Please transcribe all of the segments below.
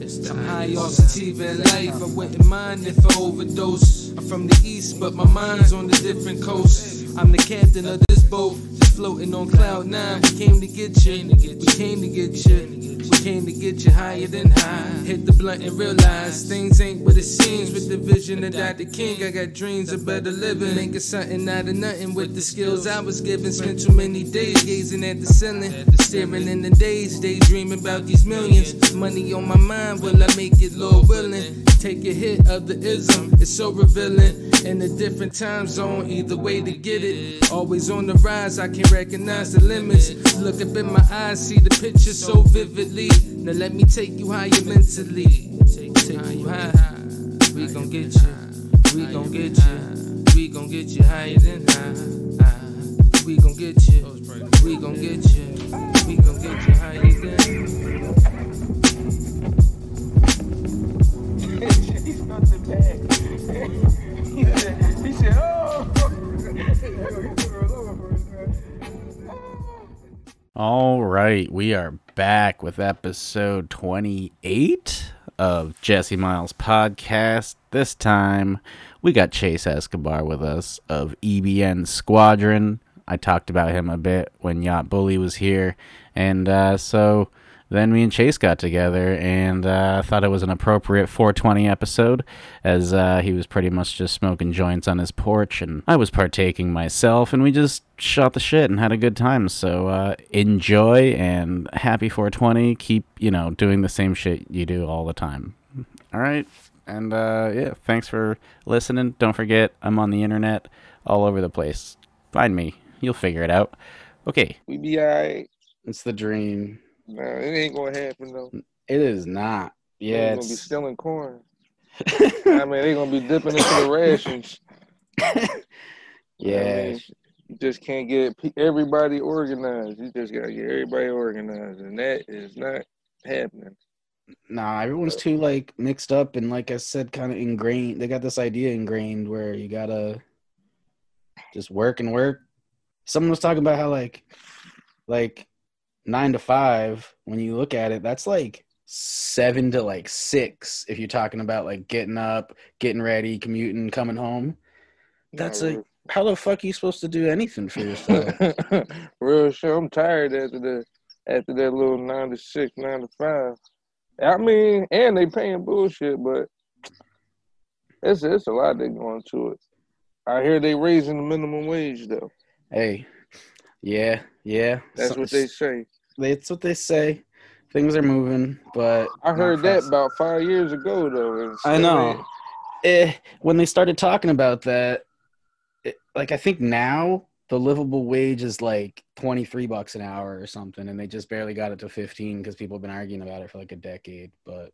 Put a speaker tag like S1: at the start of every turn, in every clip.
S1: I'm high off sativa life. I wouldn't mind if I overdose. I'm from the east, but my mind's on the different coast. I'm the captain of this boat, just floating on cloud nine. We came to get you, we came to get you. We came to get you higher than high. Hit the blunt and realize things ain't what it seems. With the vision of Dr. King, I got dreams of better living. Making something out of nothing with the skills I was given. Spent too many days gazing at the ceiling, staring in the days, daydreaming about these millions. Money on my mind, will I make it, Lord willing? Take a hit of the ism, it's so revealing. In a different time zone, either way to get it. Always on the rise, I can recognize the limits. Look up in my eyes, see the picture so vividly. Now let me take you higher mentally. Take you high. We gon' get you. We gon' get you. We gon' get you higher than high. We gon' get you. We gon' get you. We gon' get you higher than.
S2: He's he said, he said, oh.
S3: All right, we are back with episode 28 of Jesse Miles podcast. This time we got Chase Escobar with us of EBN Squadron. I talked about him a bit when Yacht Bully was here, and uh, so then me and Chase got together and uh, thought it was an appropriate 420 episode as uh, he was pretty much just smoking joints on his porch and I was partaking myself and we just shot the shit and had a good time. So uh, enjoy and happy 420. Keep, you know, doing the same shit you do all the time. All right. And uh, yeah, thanks for listening. Don't forget, I'm on the internet all over the place. Find me. You'll figure it out. Okay.
S2: We be alright.
S3: It's the dream.
S2: No, it ain't gonna happen though.
S3: It is not. Yeah,
S2: They're gonna be stealing corn. I mean, they're gonna be dipping into the rations.
S3: yeah.
S2: I mean, you just can't get everybody organized. You just gotta get everybody organized, and that is not happening.
S3: Nah, everyone's too like mixed up and like I said, kind of ingrained. They got this idea ingrained where you gotta just work and work. Someone was talking about how like like nine to five, when you look at it, that's like seven to like six if you're talking about like getting up, getting ready, commuting, coming home. That's
S2: Nah,
S3: a how the fuck are you supposed to do anything for yourself?
S2: real, sure. I'm tired after the after that little nine to six, nine to five. I mean, and they paying bullshit, but it's it's a lot that going to it. I hear they raising the minimum wage though.
S3: hey, yeah, yeah.
S2: That's
S3: So-
S2: what they say.
S3: That's what they say. Things are moving, but
S2: I heard that about five years ago though.
S3: I know.
S2: ain't-
S3: eh, when they started talking about that, it, like I think now the livable wage is like twenty three bucks an hour or something, and they just barely got it to fifteen because people have been arguing about it for like a decade. But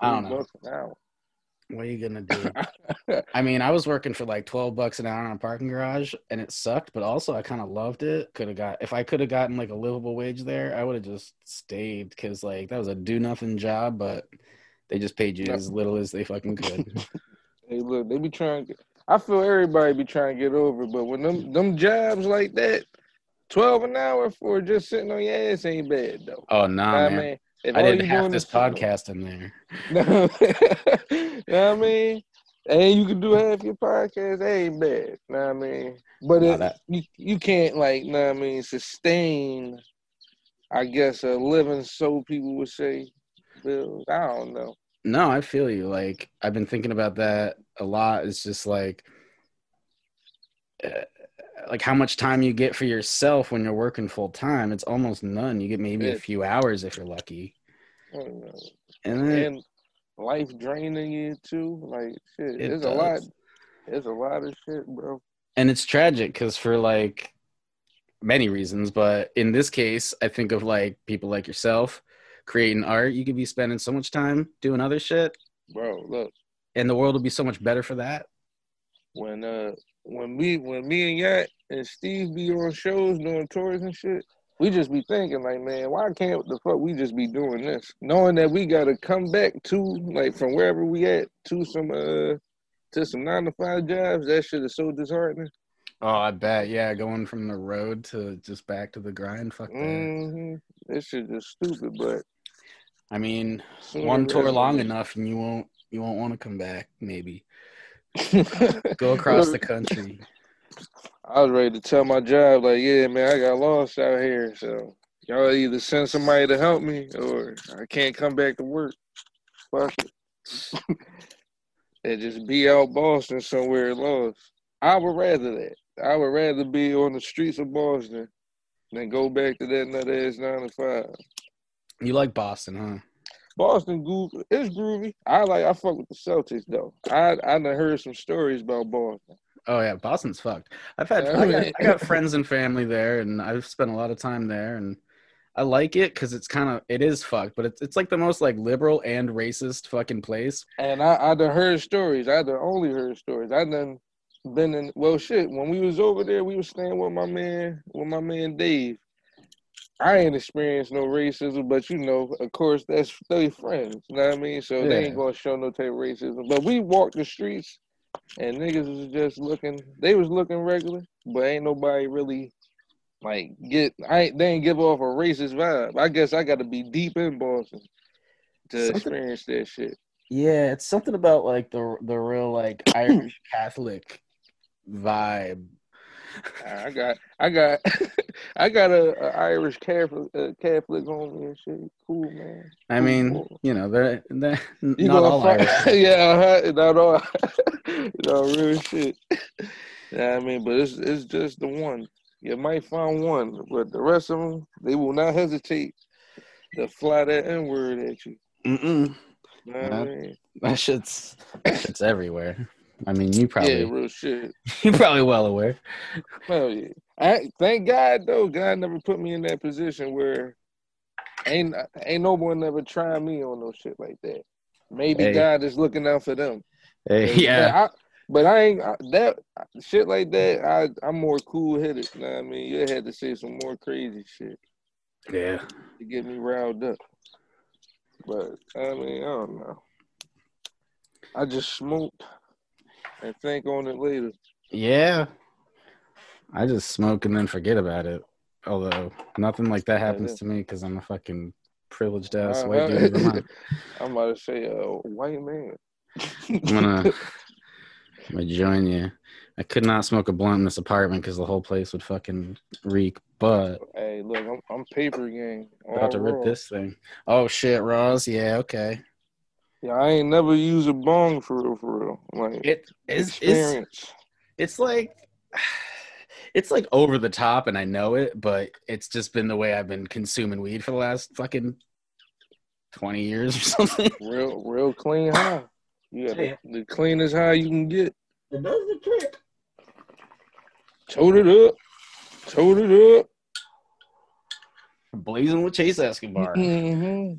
S3: I don't know.
S2: Bucks an hour.
S3: what are you gonna do? I mean, I was working for like twelve bucks an hour on a parking garage, and it sucked. But also, I kind of loved it. Could have got if I could have gotten like a livable wage there, I would have just stayed because like that was a do nothing job, but. They just paid you as little as they fucking could.
S2: Hey, look, they be trying. I feel everybody be trying to get over, but when them them jobs like that, twelve an hour for just sitting on your ass ain't bad though.
S3: Oh nah, man.
S2: mean, if
S3: I did
S2: you
S3: half
S2: doing
S3: this podcast in there.
S2: know what I mean? And you can do half your podcast, that ain't bad. Know what I mean? But it,
S3: that-
S2: you you can't like, know what I mean, sustain I guess a living so people would say bills. I don't know.
S3: No, I feel you. Like I've been thinking about that a lot. It's just like, uh, like how much time you get for yourself when you're working full time. It's almost none. You get maybe a few hours if you're lucky.
S2: Know.
S3: And then,
S2: And life draining you too. Like shit.
S3: It
S2: There's a lot It's a lot of shit, bro.
S3: and it's tragic because for like many reasons, but in this case, I think of like people like yourself creating art. You could be spending so much time doing other shit,
S2: Bro, look,
S3: and the world would be so much better for that.
S2: when uh when me when me and Yacht and Steve be on shows doing tours and shit, we just be thinking like, man, why can't the fuck we just be doing this? Knowing that we gotta come back to like from wherever we at to some uh to some nine to five jobs, that shit is so disheartening.
S3: Oh, I bet. Yeah, going from the road to just back to the grind. Fuck that.
S2: hmm That shit just stupid, but
S3: I mean,
S2: Sooner
S3: one tour long
S2: than-
S3: enough, and you won't you won't want to come back. Maybe go across the country.
S2: I was ready to tell my job, like, yeah, man, I got lost out here. So y'all either send somebody to help me or I can't come back to work. Fuck it. and just be out Boston somewhere lost. I would rather that. I would rather be on the streets of Boston than go back to that nut ass nine to five.
S3: You like Boston, huh?
S2: Boston groovy. It's groovy. I like I fuck with the Celtics though. I I done heard some stories about Boston.
S3: Oh yeah, Boston's fucked. I've had I, got. I got friends and family there, and I've spent a lot of time there, and I like it because it's kind of it is fucked, but it's it's like the most like liberal and racist fucking place.
S2: And I, I done heard stories. I done only heard stories. I done been in well shit. When we was over there, we was staying with my man, with my man Dave. I ain't experienced no racism, but you know, of course, that's they friends. You know what I mean? So they ain't gonna show no type of racism. But we walked the streets and niggas was just looking they was looking regular, but ain't nobody really like get I ain't they ain't give off a racist vibe. I guess I gotta be deep in Boston to
S3: Something-
S2: experience that shit.
S3: Yeah, it's something about like the the real like Irish Catholic vibe.
S2: I got, I got, I got a, a Irish Catholic, uh, Catholic homie and shit. Cool man.
S3: I mean,
S2: Cool.
S3: you know, they're, they're
S2: You
S3: not
S2: gonna
S3: all Irish.
S2: yeah, uh-huh, not all. you know, real shit. Yeah, I mean, but it's it's just the one. You might find one, but the rest of them, they will not hesitate to fly that N word at you.
S3: Mm-mm.
S2: You know what I mean?
S3: That shit's that shit's everywhere. I mean, you probably
S2: Yeah, real shit.
S3: you're probably well aware.
S2: Hell yeah. I, thank God though, God never put me in that position where ain't ain't no one ever tried me on no shit like that. Maybe
S3: Hey.
S2: God is looking out for them.
S3: Hey, yeah,
S2: But I, but I ain't I, that shit like that. I I'm more cool headed. You know what I mean? You had to say some more crazy shit
S3: yeah.
S2: to get me riled up. But I mean, I don't know. I just smoked and think on it later.
S3: Yeah. I just smoke and then forget about it. Although nothing like that happens to me because I'm a fucking privileged ass
S2: Uh,
S3: white dude Vermont.
S2: I'm about to say, uh, white man.
S3: I'm gonna, I'm gonna join you. I could not smoke a blunt in this apartment because the whole place would fucking reek. But
S2: hey, look, I'm, I'm paper gang.
S3: about to rip
S2: raw.
S3: this thing. Oh shit, Ross. Yeah, okay.
S2: Yeah, I ain't never used a bong for real, for real. Like
S3: It is. It's,
S2: experience.
S3: it's like. It's like over the top, and I know it, but it's just been the way I've been consuming weed for the last fucking twenty years or something.
S2: real, real clean high. You got
S3: Yeah.
S2: the, the cleanest high you can get.
S3: It does the trick.
S2: Tote it up. Tote it up.
S3: Blazing with Chase Escobar.
S2: hmm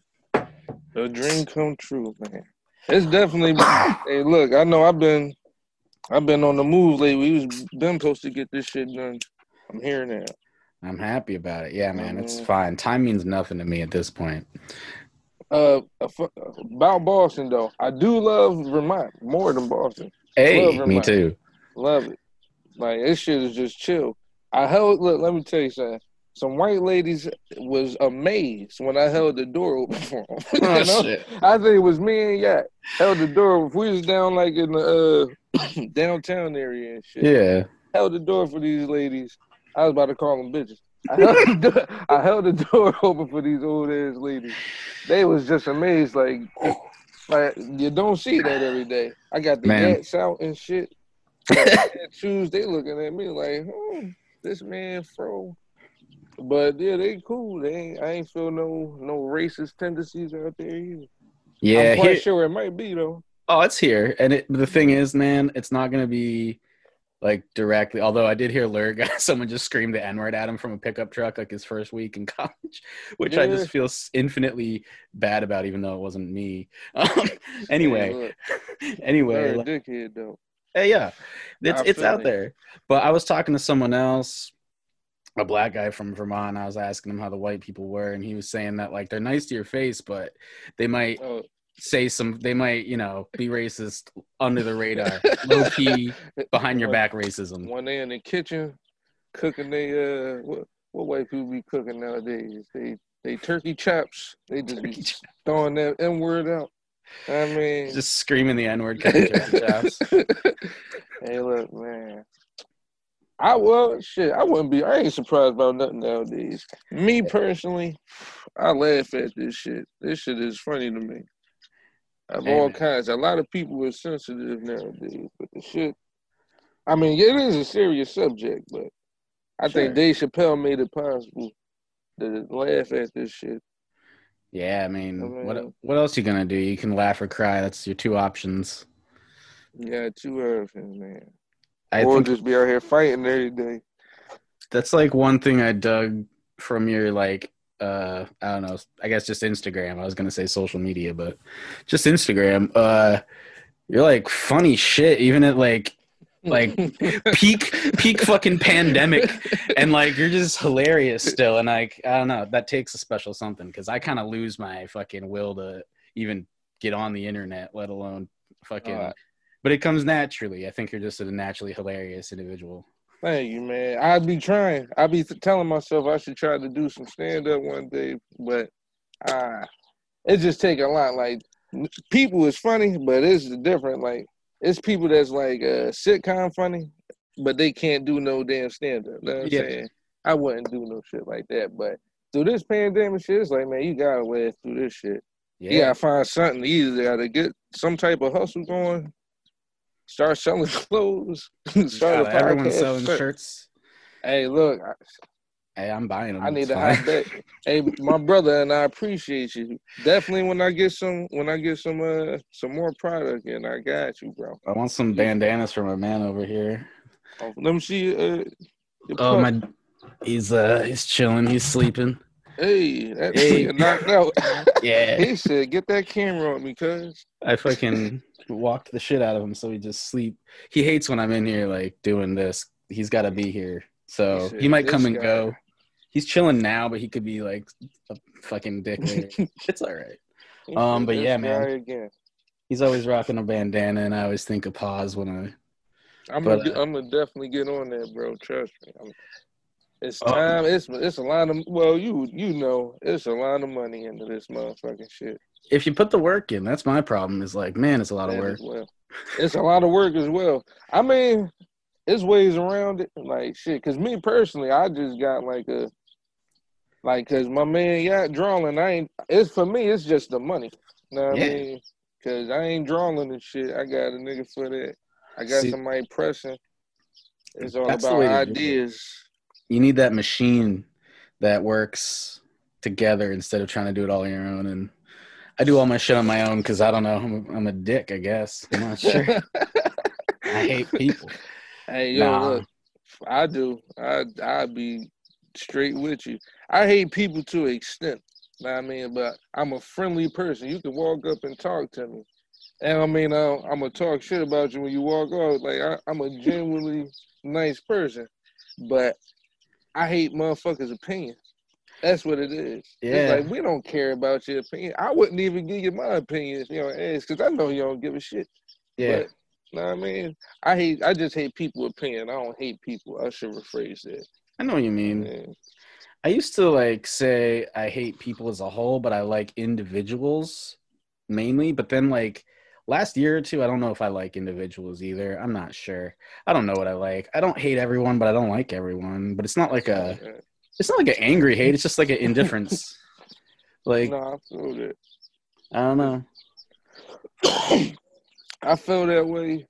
S2: The dream come true, man. It's definitely. hey, look, I know I've been, I've been on the move lately. We was been supposed to get this shit done. I'm here now.
S3: I'm happy about it. Yeah, man, it's
S2: Mhm.
S3: fine. Time means nothing to me at this point.
S2: Uh, about Boston though, I do love Vermont more than Boston.
S3: Hey, me
S2: Vermont.
S3: too.
S2: Love it. Like this shit is just chill. I held. Look, let me tell you something. Some white ladies was amazed when I held the door open for them. You
S3: Oh,
S2: know?
S3: shit.
S2: I think it was me and Yacht held the door. If we was down like in the uh, downtown area and shit,
S3: Yeah.
S2: held the door for these ladies. I was about to call them bitches. I held, the door, I held the door open for these old ass ladies. They was just amazed, like, like you don't see that every day. I got the
S3: Man.
S2: gats out and shit. Shoes. They looking at me like, hmm, this man fro. But yeah, they cool. They ain't, I ain't feel no no racist tendencies out there either.
S3: Yeah.
S2: I'm quite
S3: here-
S2: sure it might be though.
S3: oh, it's here. And it, the thing is, man, it's not going to be like directly. Although I did hear Lurg, someone just screamed the N word at him from a pickup truck like his first week in college, which I just feel infinitely bad about, even though it wasn't me. Um, anyway,
S2: Hey,
S3: anyway, like-
S2: dickhead though.
S3: Hey, yeah, it's
S2: I
S3: it's out
S2: you.
S3: there. But I was talking to someone else, a black guy from Vermont. I was asking him how the white people were, and he was saying that like they're nice to your face, but they might
S2: Oh,
S3: say some, they might you know be racist under the radar, low key behind your back racism.
S2: When they in the kitchen cooking, they uh, what, what white people be cooking nowadays? They they turkey chops. They just
S3: Turkey
S2: be
S3: chops.
S2: throwing that N word out. I mean,
S3: Just screaming the N word
S2: hey, look, man. I well, shit. I wouldn't be. I ain't surprised about nothing nowadays. Me personally, I laugh at this shit. This shit is funny to me. Of all kinds, a lot of people are sensitive nowadays, but the shit. I mean, it is a serious subject, but I
S3: Sure.
S2: think Dave Chappelle made it possible to laugh at this shit.
S3: Yeah, I mean,
S2: I
S3: what
S2: mean-
S3: what else you gonna do? You can laugh or cry. That's your two options.
S2: Yeah, two options, man.
S3: I think
S2: just be out here fighting every day.
S3: that's like one thing I dug from your like uh I don't know, I guess just Instagram. I was gonna say social media, but just Instagram. Uh you're like funny shit, even at like like peak peak fucking pandemic and like you're just hilarious still and like i don't know that takes a special something because i kind of lose my fucking will to even get on the internet let alone fucking
S2: Uh,
S3: but it comes naturally i think you're just a naturally hilarious individual
S2: Thank you, man. I'd be trying. I'd be telling myself I should try to do some stand up one day, but uh it just take a lot. Like people is funny, but it's different. Like it's people that's like uh, sitcom funny, but they can't do no damn stand up. Know I'm
S3: Yeah.
S2: saying? I wouldn't do no shit like that. But through this pandemic shit, it's like man, you gotta laugh through this shit.
S3: yeah,
S2: You gotta find something. You either gotta get some type of hustle going, start selling clothes, start a
S3: God, everyone's selling shirts
S2: Hey, look,
S3: hey i'm buying them
S2: I need to
S3: fine.
S2: hop hey, my brother and I appreciate you. Definitely when I get some when I get some uh some more product in, I got you, bro.
S3: i want some bandanas from a man over here
S2: Oh, let me see uh
S3: oh my he's uh he's chilling he's sleeping
S2: Hey, that
S3: Hey.
S2: knocked out.
S3: yeah
S2: he said, get that camera on me, cuz.
S3: I fucking walked the shit out of him so he just sleep. He hates when I'm in here like doing this. He's got to be here. So
S2: He
S3: might come and
S2: guy."
S3: go. He's chilling now, but he could be like a fucking dick it's all right. Um, but yeah, man. He's always rocking a bandana, and I always think of pause when I.
S2: I'm
S3: But,
S2: gonna,
S3: uh,
S2: I'm gonna definitely get on that, bro. Trust me. I'm, it's
S3: Oh.
S2: time. It's it's a lot of well, you you know, it's a lot of money into this motherfucking shit.
S3: If you put the work in, that's my problem. Is like, man, it's a lot of work.
S2: well. It's a lot of work as well. I mean, it's ways around it. Like shit, cause me personally, I just got like a like, cause my man got drawing. I ain't. It's for me. It's just the money. Know what
S3: Yeah.
S2: I mean? Cause I ain't drawing and shit. I got a nigga for that. I got
S3: See-
S2: somebody pressing. It's all about
S3: way to do it.
S2: ideas.
S3: You need that machine that works together instead of trying to do it all on your own. And I do all my shit on my own because I don't know. I'm a, I'm a dick, I guess. I'm not sure. I hate people.
S2: Hey, yo,
S3: Nah.
S2: look, I do. I I be straight with you. I hate people to an extent. I mean, but I'm a friendly person. You can walk up and talk to me, and I mean, I, I'm gonna talk shit about you when you walk out. Like I, I'm a genuinely nice person, but I hate motherfuckers' opinion. That's what it is.
S3: Yeah.
S2: It's like we don't care about your opinion. I wouldn't even give you my opinion if you don't ask, because I know you don't give a shit.
S3: Yeah.
S2: But, know what I mean? I hate. I just hate people opinion. I don't hate people. I should rephrase that.
S3: I know what you mean.
S2: Yeah.
S3: I used to like say I hate people as a whole, but I like individuals mainly. But then like last year or two, I don't know if I like individuals either. I'm not sure. I don't know what I like. I don't hate everyone, but I don't like everyone. But it's not like a it's not like an angry hate, it's just like an indifference. like
S2: no, I feel that.
S3: I don't know.
S2: I feel that way.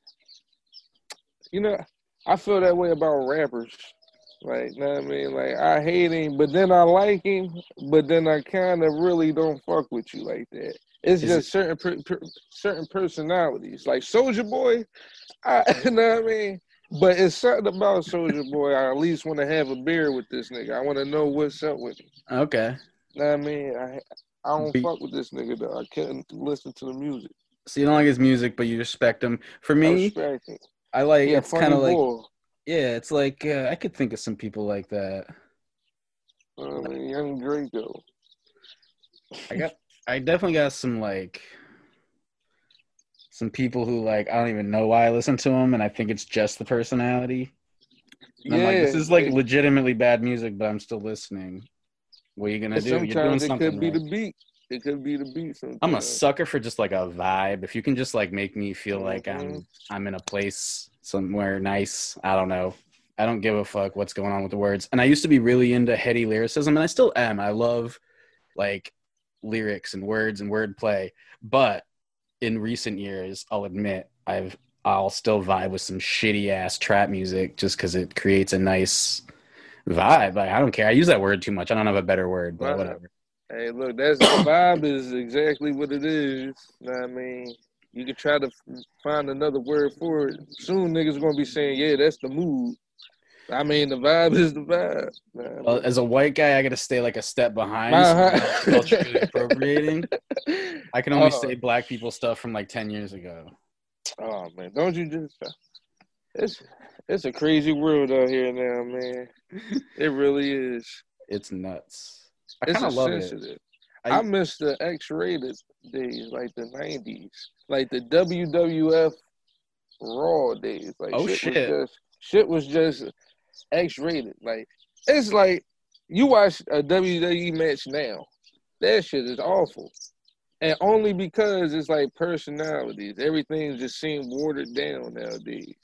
S2: You know, I feel that way about rappers. Like, know what I mean? Like, I hate him, but then I like him, but then I kind of really don't fuck with you like that. It's
S3: Is
S2: just certain per, per, certain personalities. Like Soulja Boy, I you know what I mean. But it's something about Soulja Boy. I at least want to have a beer with this nigga. I want to know what's up with him.
S3: Okay.
S2: I mean? I I don't
S3: Be-
S2: fuck with this nigga though. I can't listen to the music.
S3: So you don't like his music, but you respect him. For me,
S2: him.
S3: I like
S2: Yeah,
S3: it's kind of like yeah, it's like uh, I could think of some people like that.
S2: I mean, young Draco.
S3: I got I definitely got some like some people who like I don't even know why I listen to them, and I think it's just the personality. And I'm like, this is like legitimately bad music, but I'm still listening. What are you gonna do? You're doing
S2: sometimes it
S3: something.
S2: could be
S3: right.
S2: the beat. It could be the beat. Sometimes.
S3: I'm a sucker for just like a vibe. If you can just like make me feel like I'm
S2: Mhm.
S3: I'm in a place somewhere nice. I don't know. I don't give a fuck what's going on with the words. And I used to be really into heady lyricism, and I still am. I love like lyrics and words and wordplay. But in recent years, I'll admit I've I'll still vibe with some shitty ass trap music just because it creates a nice vibe. Like I don't care. I use that word too much. I don't have a better word, but whatever.
S2: Hey, look, that's the vibe is exactly what it is. I mean, you can try to find another word for it. Soon, niggas gonna be saying, "Yeah, that's the mood." I mean, the vibe is the vibe. Nah,
S3: Well, as a white guy, I got to stay like a step behind.
S2: Uh-huh.
S3: so culturally appropriating. I can only
S2: Oh.
S3: say black people stuff from like ten years ago.
S2: Oh man, don't you just? It's it's a crazy world out here now, man. It really is.
S3: It's nuts. I kind of love it. I-
S2: I, miss the X-rated days, like the '90s, like the WWF Raw days. Like
S3: Oh,
S2: shit,
S3: shit.
S2: was just shit was just X-rated. Like it's like you watch a WWE match now, that shit is awful, and only because it's like personalities. Everything just seems watered down nowadays.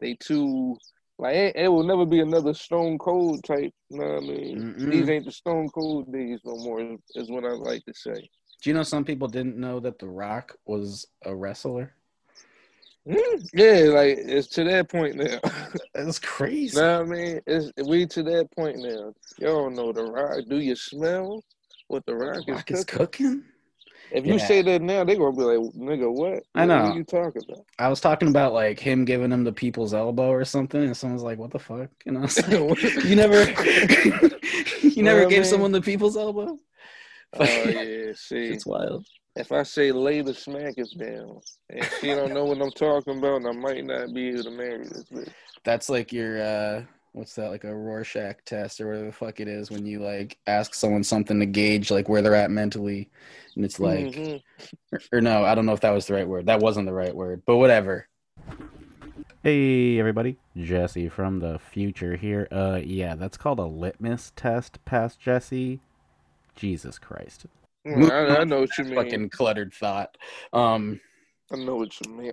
S2: They too like it, it will never be another Stone Cold type. You know what I mean?
S3: Mm-mm.
S2: These ain't the Stone Cold days no more. Is what I like to say.
S3: Do you know some people didn't know that The Rock was a wrestler?
S2: Mm, Yeah, like it's to that point now.
S3: That's crazy.
S2: know what I mean? It's we to that point now. Y'all know the rock. Do you smell what the rock,
S3: Rock
S2: is
S3: is
S2: cooking?
S3: cooking.
S2: If you
S3: Yeah.
S2: say that now, they're gonna be like, "Nigga, what?
S3: I
S2: What
S3: know.
S2: are you talking about?"
S3: I was talking about like him giving him the people's elbow or something, and someone's like, "What the fuck?" I was like, "You never, you never
S2: Well,
S3: gave
S2: man.
S3: someone the people's elbow."
S2: Oh yeah, see.
S3: it's wild.
S2: If I say lay the smackers down, and she don't know what I'm talking about, I might not be able to marry this bitch.
S3: That's like your uh what's that like a Rorschach test or whatever the fuck it is when you like ask someone something to gauge like where they're at mentally and it's like
S2: Mhm.
S3: or, or no, I don't know if that was the right word. That wasn't the right word, but whatever. Hey everybody, Jesse from the future here. Uh yeah, that's called a litmus test past Jesse. Jesus Christ.
S2: I, I know what you mean.
S3: Fucking cluttered thought. Um
S2: I know what you mean.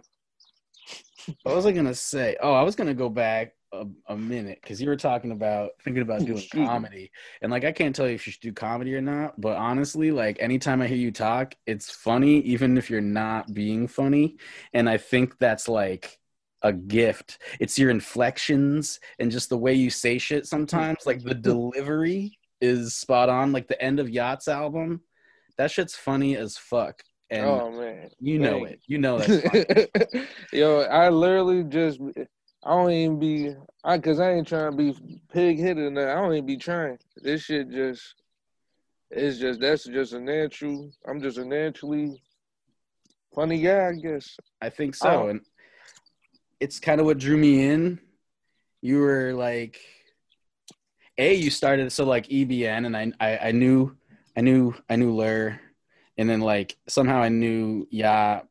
S3: what was I gonna say? Oh, I was gonna go back a, a minute because you were talking about thinking about
S2: Oh,
S3: doing comedy, and like I can't tell you if you should do comedy or not. But honestly, like anytime I hear you talk, it's funny, even if you're not being funny. And I think that's like a gift. It's your inflections and just the way you say shit. Sometimes, like the delivery is spot on. Like the end of Yachts album, that shit's funny as fuck. And
S2: oh man,
S3: you know
S2: thank
S3: it. You know that.
S2: Yo, I literally just I don't even be I cause I ain't trying to be pig headed and I don't even be trying. This shit just it's just that's just a natural I'm just a naturally funny guy, I guess.
S3: I think so.
S2: Oh.
S3: And it's kind of what drew me in. You were like, A, you started so like EBN and I, I, I knew I knew I knew Lur and then like somehow I knew Yeah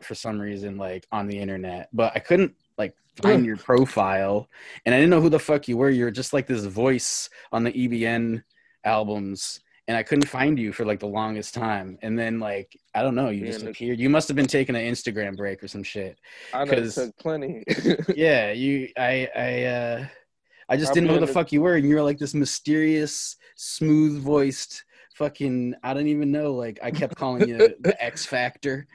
S3: for some reason, like on the internet. But I couldn't like find your profile and I didn't know who the fuck you were. You were just like this voice on the EBN albums and I couldn't find you for like the longest time. And then like I don't know, you
S2: Yeah,
S3: just appeared. You must have been taking an Instagram break or some shit.
S2: I took plenty.
S3: Yeah, you I I uh I just didn't know who the fuck you were and you were like this mysterious, smooth voiced fucking I don't even know, like I kept calling you the X Factor.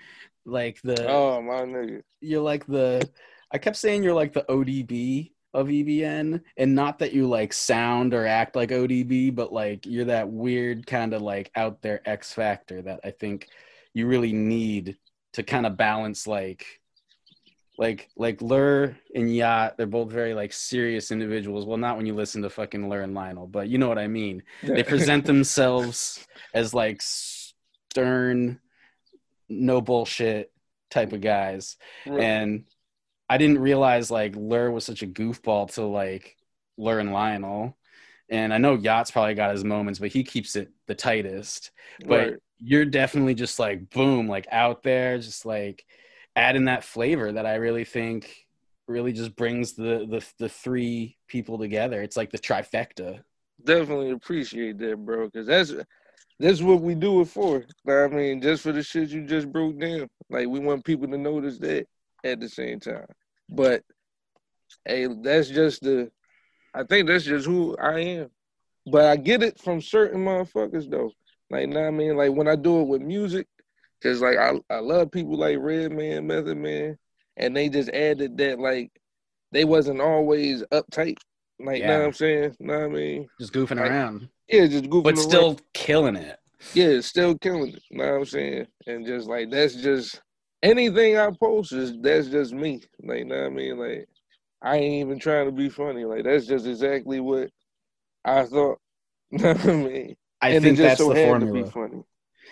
S3: Like the
S2: oh my nigga.
S3: you're like the I kept saying you're like the ODB of EBN and not that you like sound or act like ODB but like you're that weird kind of like out there X factor that I think you really need to kind of balance like like like Lur and Yacht they're both very like serious individuals well not when you listen to fucking Lur and Lionel but you know what I mean they present themselves as like stern no bullshit type of guys
S2: Right.
S3: and I didn't realize like Lur was such a goofball to like Lur and Lionel. And I know Yacht's probably got his moments, but he keeps it the tightest. But
S2: Right.
S3: you're definitely just like boom, like out there, just like adding that flavor that I really think really just brings the the the three people together. It's like the trifecta.
S2: definitely appreciate that, bro, because that's that's what we do it for. I mean, just for the shit you just broke down. Like we want people to notice that at the same time. But hey, that's just the I think that's just who I am. But I get it from certain motherfuckers though. Like, know what I mean? Like when I do it with music, cause like I, I love people like Redman, Method Man, and they just added that like they wasn't always uptight. Like,
S3: Yeah.
S2: know what I'm saying? Know what I mean?
S3: Just goofing
S2: Like,
S3: around,
S2: Yeah, just goofing
S3: but
S2: around.
S3: still killing it.
S2: yeah, still killing it. Know what I'm saying? And just like that's just anything I post is that's just me. Like, know what I mean? Like I ain't even trying to be funny. Like that's just exactly what I thought. Know what I mean?
S3: I
S2: and
S3: think that's
S2: so
S3: the formula.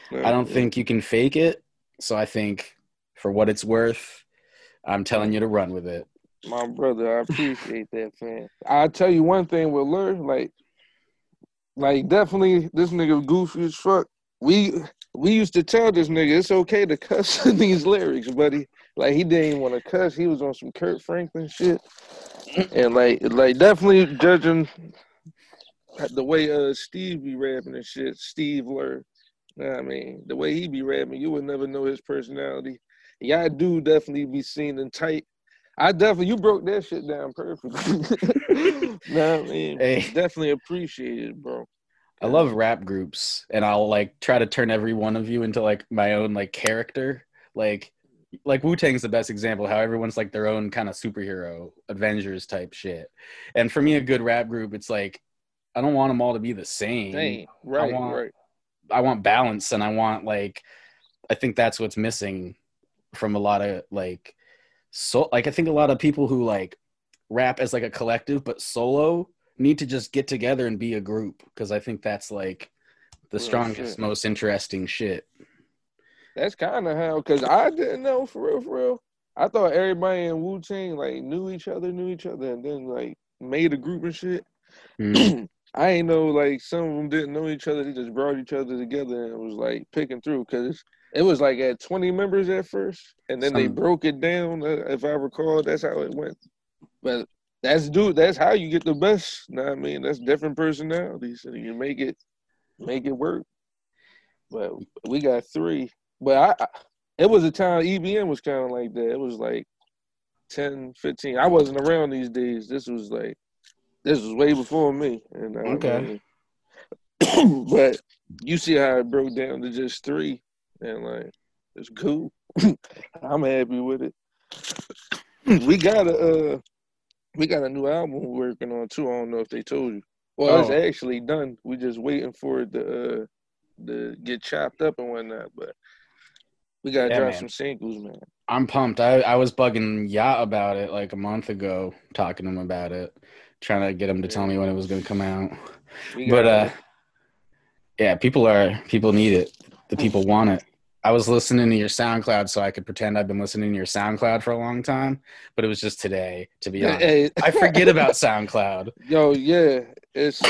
S2: To be funny. Know
S3: I don't
S2: mean?
S3: think you can fake it. So I think for what it's worth, I'm telling you to run with it.
S2: my brother, I appreciate that, fam. I'll tell you one thing with Lur, like, like definitely this nigga goofy as fuck. We we used to tell this nigga it's okay to cuss in these lyrics, buddy. Like he didn't even want to cuss. He was on some Kirk Franklin shit, and like like definitely judging the way uh Steve be rapping and shit. Steve Lur, know what I mean the way he be rapping, you would never know his personality. Y'all do definitely be seen in tight. I definitely you broke that shit down perfectly. know what I mean?
S3: Hey.
S2: Definitely appreciate it, bro.
S3: I love rap groups, and I'll like try to turn every one of you into like my own like character. Like, like Wu Tang's the best example. How everyone's like their own kind of superhero, Avengers type shit. And for me, a good rap group, it's like I don't want them all to be the same.
S2: Dang, right,
S3: want-
S2: right.
S3: I want balance, and I want like I think that's what's missing from a lot of like so like I think a lot of people who like rap as like a collective but solo need to just get together and be a group because I think that's like the strongest,
S2: shit.
S3: most interesting shit.
S2: That's kind of how, cause I didn't know for real, for real. I thought everybody in Wu Tang like knew each other, knew each other, and then like made a group and shit.
S3: Mm.
S2: I ain't know like some of them didn't know each other. They just brought each other together and it was like picking through because it was like at 20 members at first, and then they broke it down. uh, If I recall, that's how it went. But that's dude. That's how you get the best. Know I mean, that's different personalities, and you make it make it work. But we got three. But I, I it was a time EBN was kind of like that. It was like 10, 15. I wasn't around these days. This was like this was way before me. And
S3: Okay.
S2: mean, but you see how it broke down to just three, and like it's cool. I'm happy with it. we got a uh, we got a new album we're working on too. I don't know if they told you. Well, it's
S3: Oh.
S2: actually done. We're just waiting for it to uh, to get chopped up and whatnot. But we gotta
S3: Yeah,
S2: drop
S3: man.
S2: some singles, man.
S3: I'm pumped. I, I was bugging Ya about it like a month ago, talking to him about it, trying to get him to tell me when it was going to come out. But uh yeah people are people need it. The people want it. I was listening to your soundcloud so i could pretend i've been listening to your soundcloud for a long time but it was just today to be honest.
S2: Hey,
S3: i forget about soundcloud.
S2: Yo, yeah, it's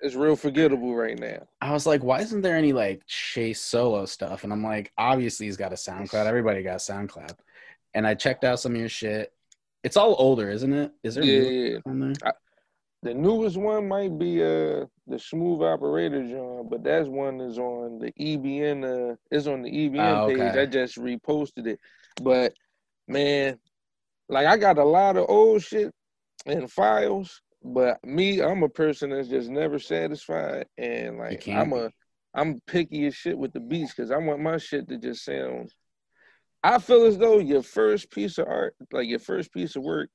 S2: it's real forgettable right now.
S3: i was like why isn't there any like chase solo stuff? And i'm like obviously he's got a soundcloud. Everybody got soundcloud. And i checked out some of your shit it's all older isn't it is there
S2: Yeah,
S3: new
S2: yeah.
S3: on there
S2: The newest one might be uh the Smooth Operator John, but that's one is on the EBN. Uh, it's on the EBN
S3: Oh, okay.
S2: page. I just reposted it, but man, like I got a lot of old shit in files. But me, I'm a person that's just never satisfied, and like I'm a, I'm picky as shit with the beats because I want my shit to just sound. I feel as though your first piece of art, like your first piece of work,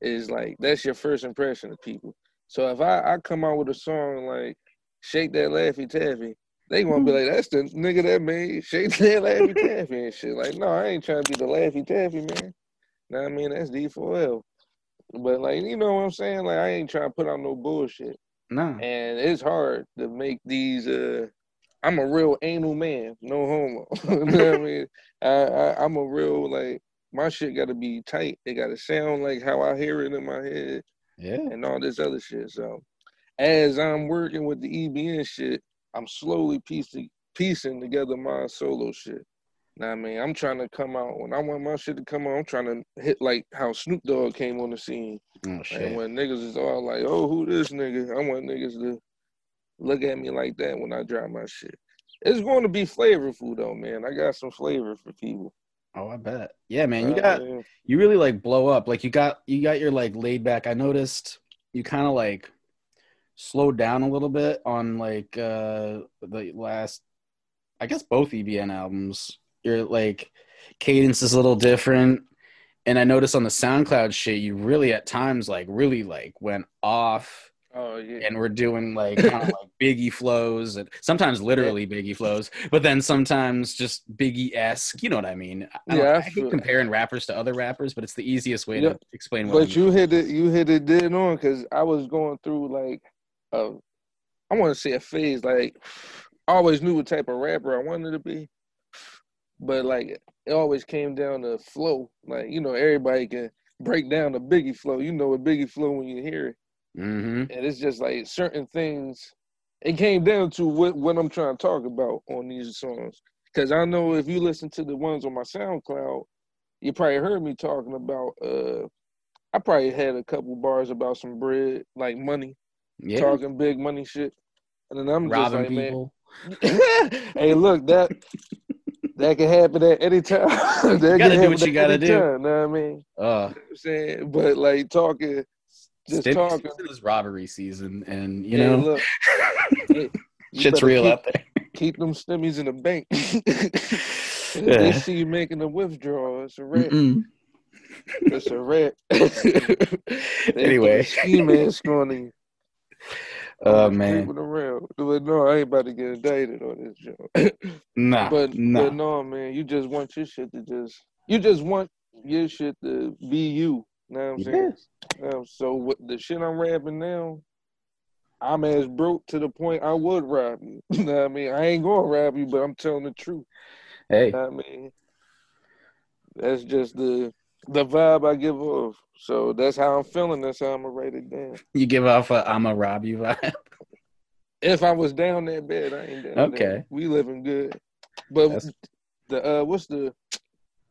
S2: is like that's your first impression of people. So if I, I come out with a song like Shake That Laffy Taffy, they gonna be like, that's the nigga that made Shake That Laffy Taffy and shit. Like, no, I ain't trying to be the Laffy Taffy man. What I mean? That's D4L. But like, you know what I'm saying? Like I ain't trying to put out no bullshit.
S3: no
S2: And it's hard to make these uh I'm a real anal man, no homo. you know what I mean? I, I I'm a real like my shit gotta be tight. It gotta sound like how I hear it in my head
S3: yeah
S2: and all this other shit. So as I'm working with the EBN shit, I'm slowly piecing piecing together my solo shit. Nah, I mean, I'm trying to come out when I want my shit to come out. I'm trying to hit like how Snoop Dogg came on the scene,
S3: Oh shit.
S2: and when niggas is all like, "Oh, who this nigga?" I want niggas to look at me like that when I drop my shit. It's going to be flavorful though, man. I got some flavor for people.
S3: Oh, I bet. Yeah, man. You
S2: Uh,
S3: got
S2: yeah.
S3: you really like blow up. Like you got you got your like laid back. I noticed you kind of like slowed down a little bit on like uh the last I guess both EBN albums. Your like cadence is a little different. And I noticed on the SoundCloud shit, you really at times like really like went off
S2: Oh yeah.
S3: and we're doing like kind of like biggie flows and sometimes literally biggie flows, but then sometimes just biggie esque. You know what I mean? I, don't-
S2: Yeah, I
S3: I hate
S2: feel-
S3: comparing rappers to other rappers, but it's the easiest way
S2: Yeah,
S3: to explain what.
S2: But you hit it, you hit it dead on because I was going through like, a, I want to say a phase. Like, I always knew what type of rapper I wanted to be, but like it always came down to flow. Like you know, everybody can break down the Biggie flow. You know a Biggie flow when you hear it,
S3: hmm
S2: and it's just like certain things. It came down to what what I'm trying to talk about on these songs. Because I know if you listen to the ones on my SoundCloud, you probably heard me talking about. uh I probably had a couple bars about some bread, like money,
S3: Yeah,
S2: talking big money shit. And then I'm
S3: robbing
S2: just like,
S3: people.
S2: man, hey, look, that that can happen at any time. that
S3: gotta
S2: can
S3: do what you gotta do.
S2: Time, know what I mean?
S3: Uh,
S2: You know what I'm saying, but like talking, just talking.
S3: season is robbery season, and you
S2: hey,
S3: know
S2: look, you
S3: shit's real
S2: keep,
S3: out there.
S2: Keep them stimmies in the bank.
S3: Yeah.
S2: They see you making a withdrawal. It's a wrap.
S3: Mm-mm.
S2: It's a wrap.
S3: Anyway.
S2: put a ski mask on you.
S3: Oh
S2: I'm
S3: man,
S2: around. But no, I ain't about to get indicted on this joint.
S3: nah,
S2: but
S3: nah.
S2: but no, man, you just want your shit to just you just want your shit to be you. Know what I'm saying? Um, so what the shit I'm rapping now, I'm as broke to the point I would rob you. you know what I mean? I ain't gonna rob you, but I'm telling the truth.
S3: Hey,
S2: You know what I mean? That's just the the vibe I give off. So that's how I'm feeling. That's how I'm gonna write it down.
S3: you give off a "I'm a rob you" vibe.
S2: If I was down that bad, I ain't down
S3: Okay.
S2: there. We living good. But
S3: That's-
S2: the uh what's the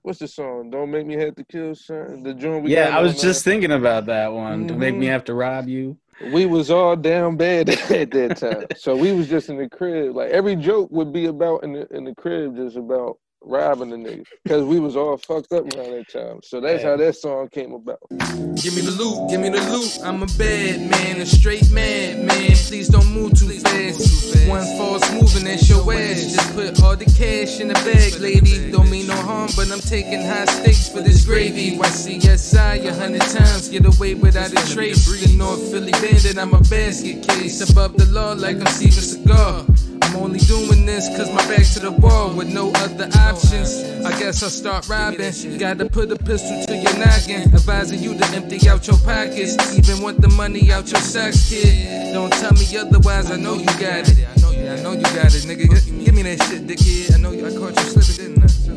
S2: what's the song? Don't make me have to kill son. The joint we
S3: yeah, I was just
S2: uh,
S3: thinking about that one to make me
S2: Mhm.
S3: have to rob you.
S2: we was all down bad at that time. so we was just in the crib. Like every joke would be about in the in the crib just about robbing the nigga. Cause we was all fucked up around that time. So that's
S3: Yeah.
S2: how that song came about.
S1: Give me the loot, give me the loot. I'm a bad man, a straight mad man. Please don't move too fast. One false move and that's your ass. Just put all the cash in the bag, lady. Don't mean no harm, but I'm taking high stakes for this gravy. YCSI a hundred times, get away without a trace. The North Philly bandit, I'm a basket case. Above the law like I'm Steven Seagal. I'm only doing this cause my back to the wall with no other options. I guess I'll start robbing. Gotta put a pistol to your noggin. Advising you to empty out your pockets. Even want the money out your socks, kid. Don't tell me otherwise, I know you got it. I know you, got it, nigga. Give me that shit, dickhead. I know you, I caught you slipping, didn't I?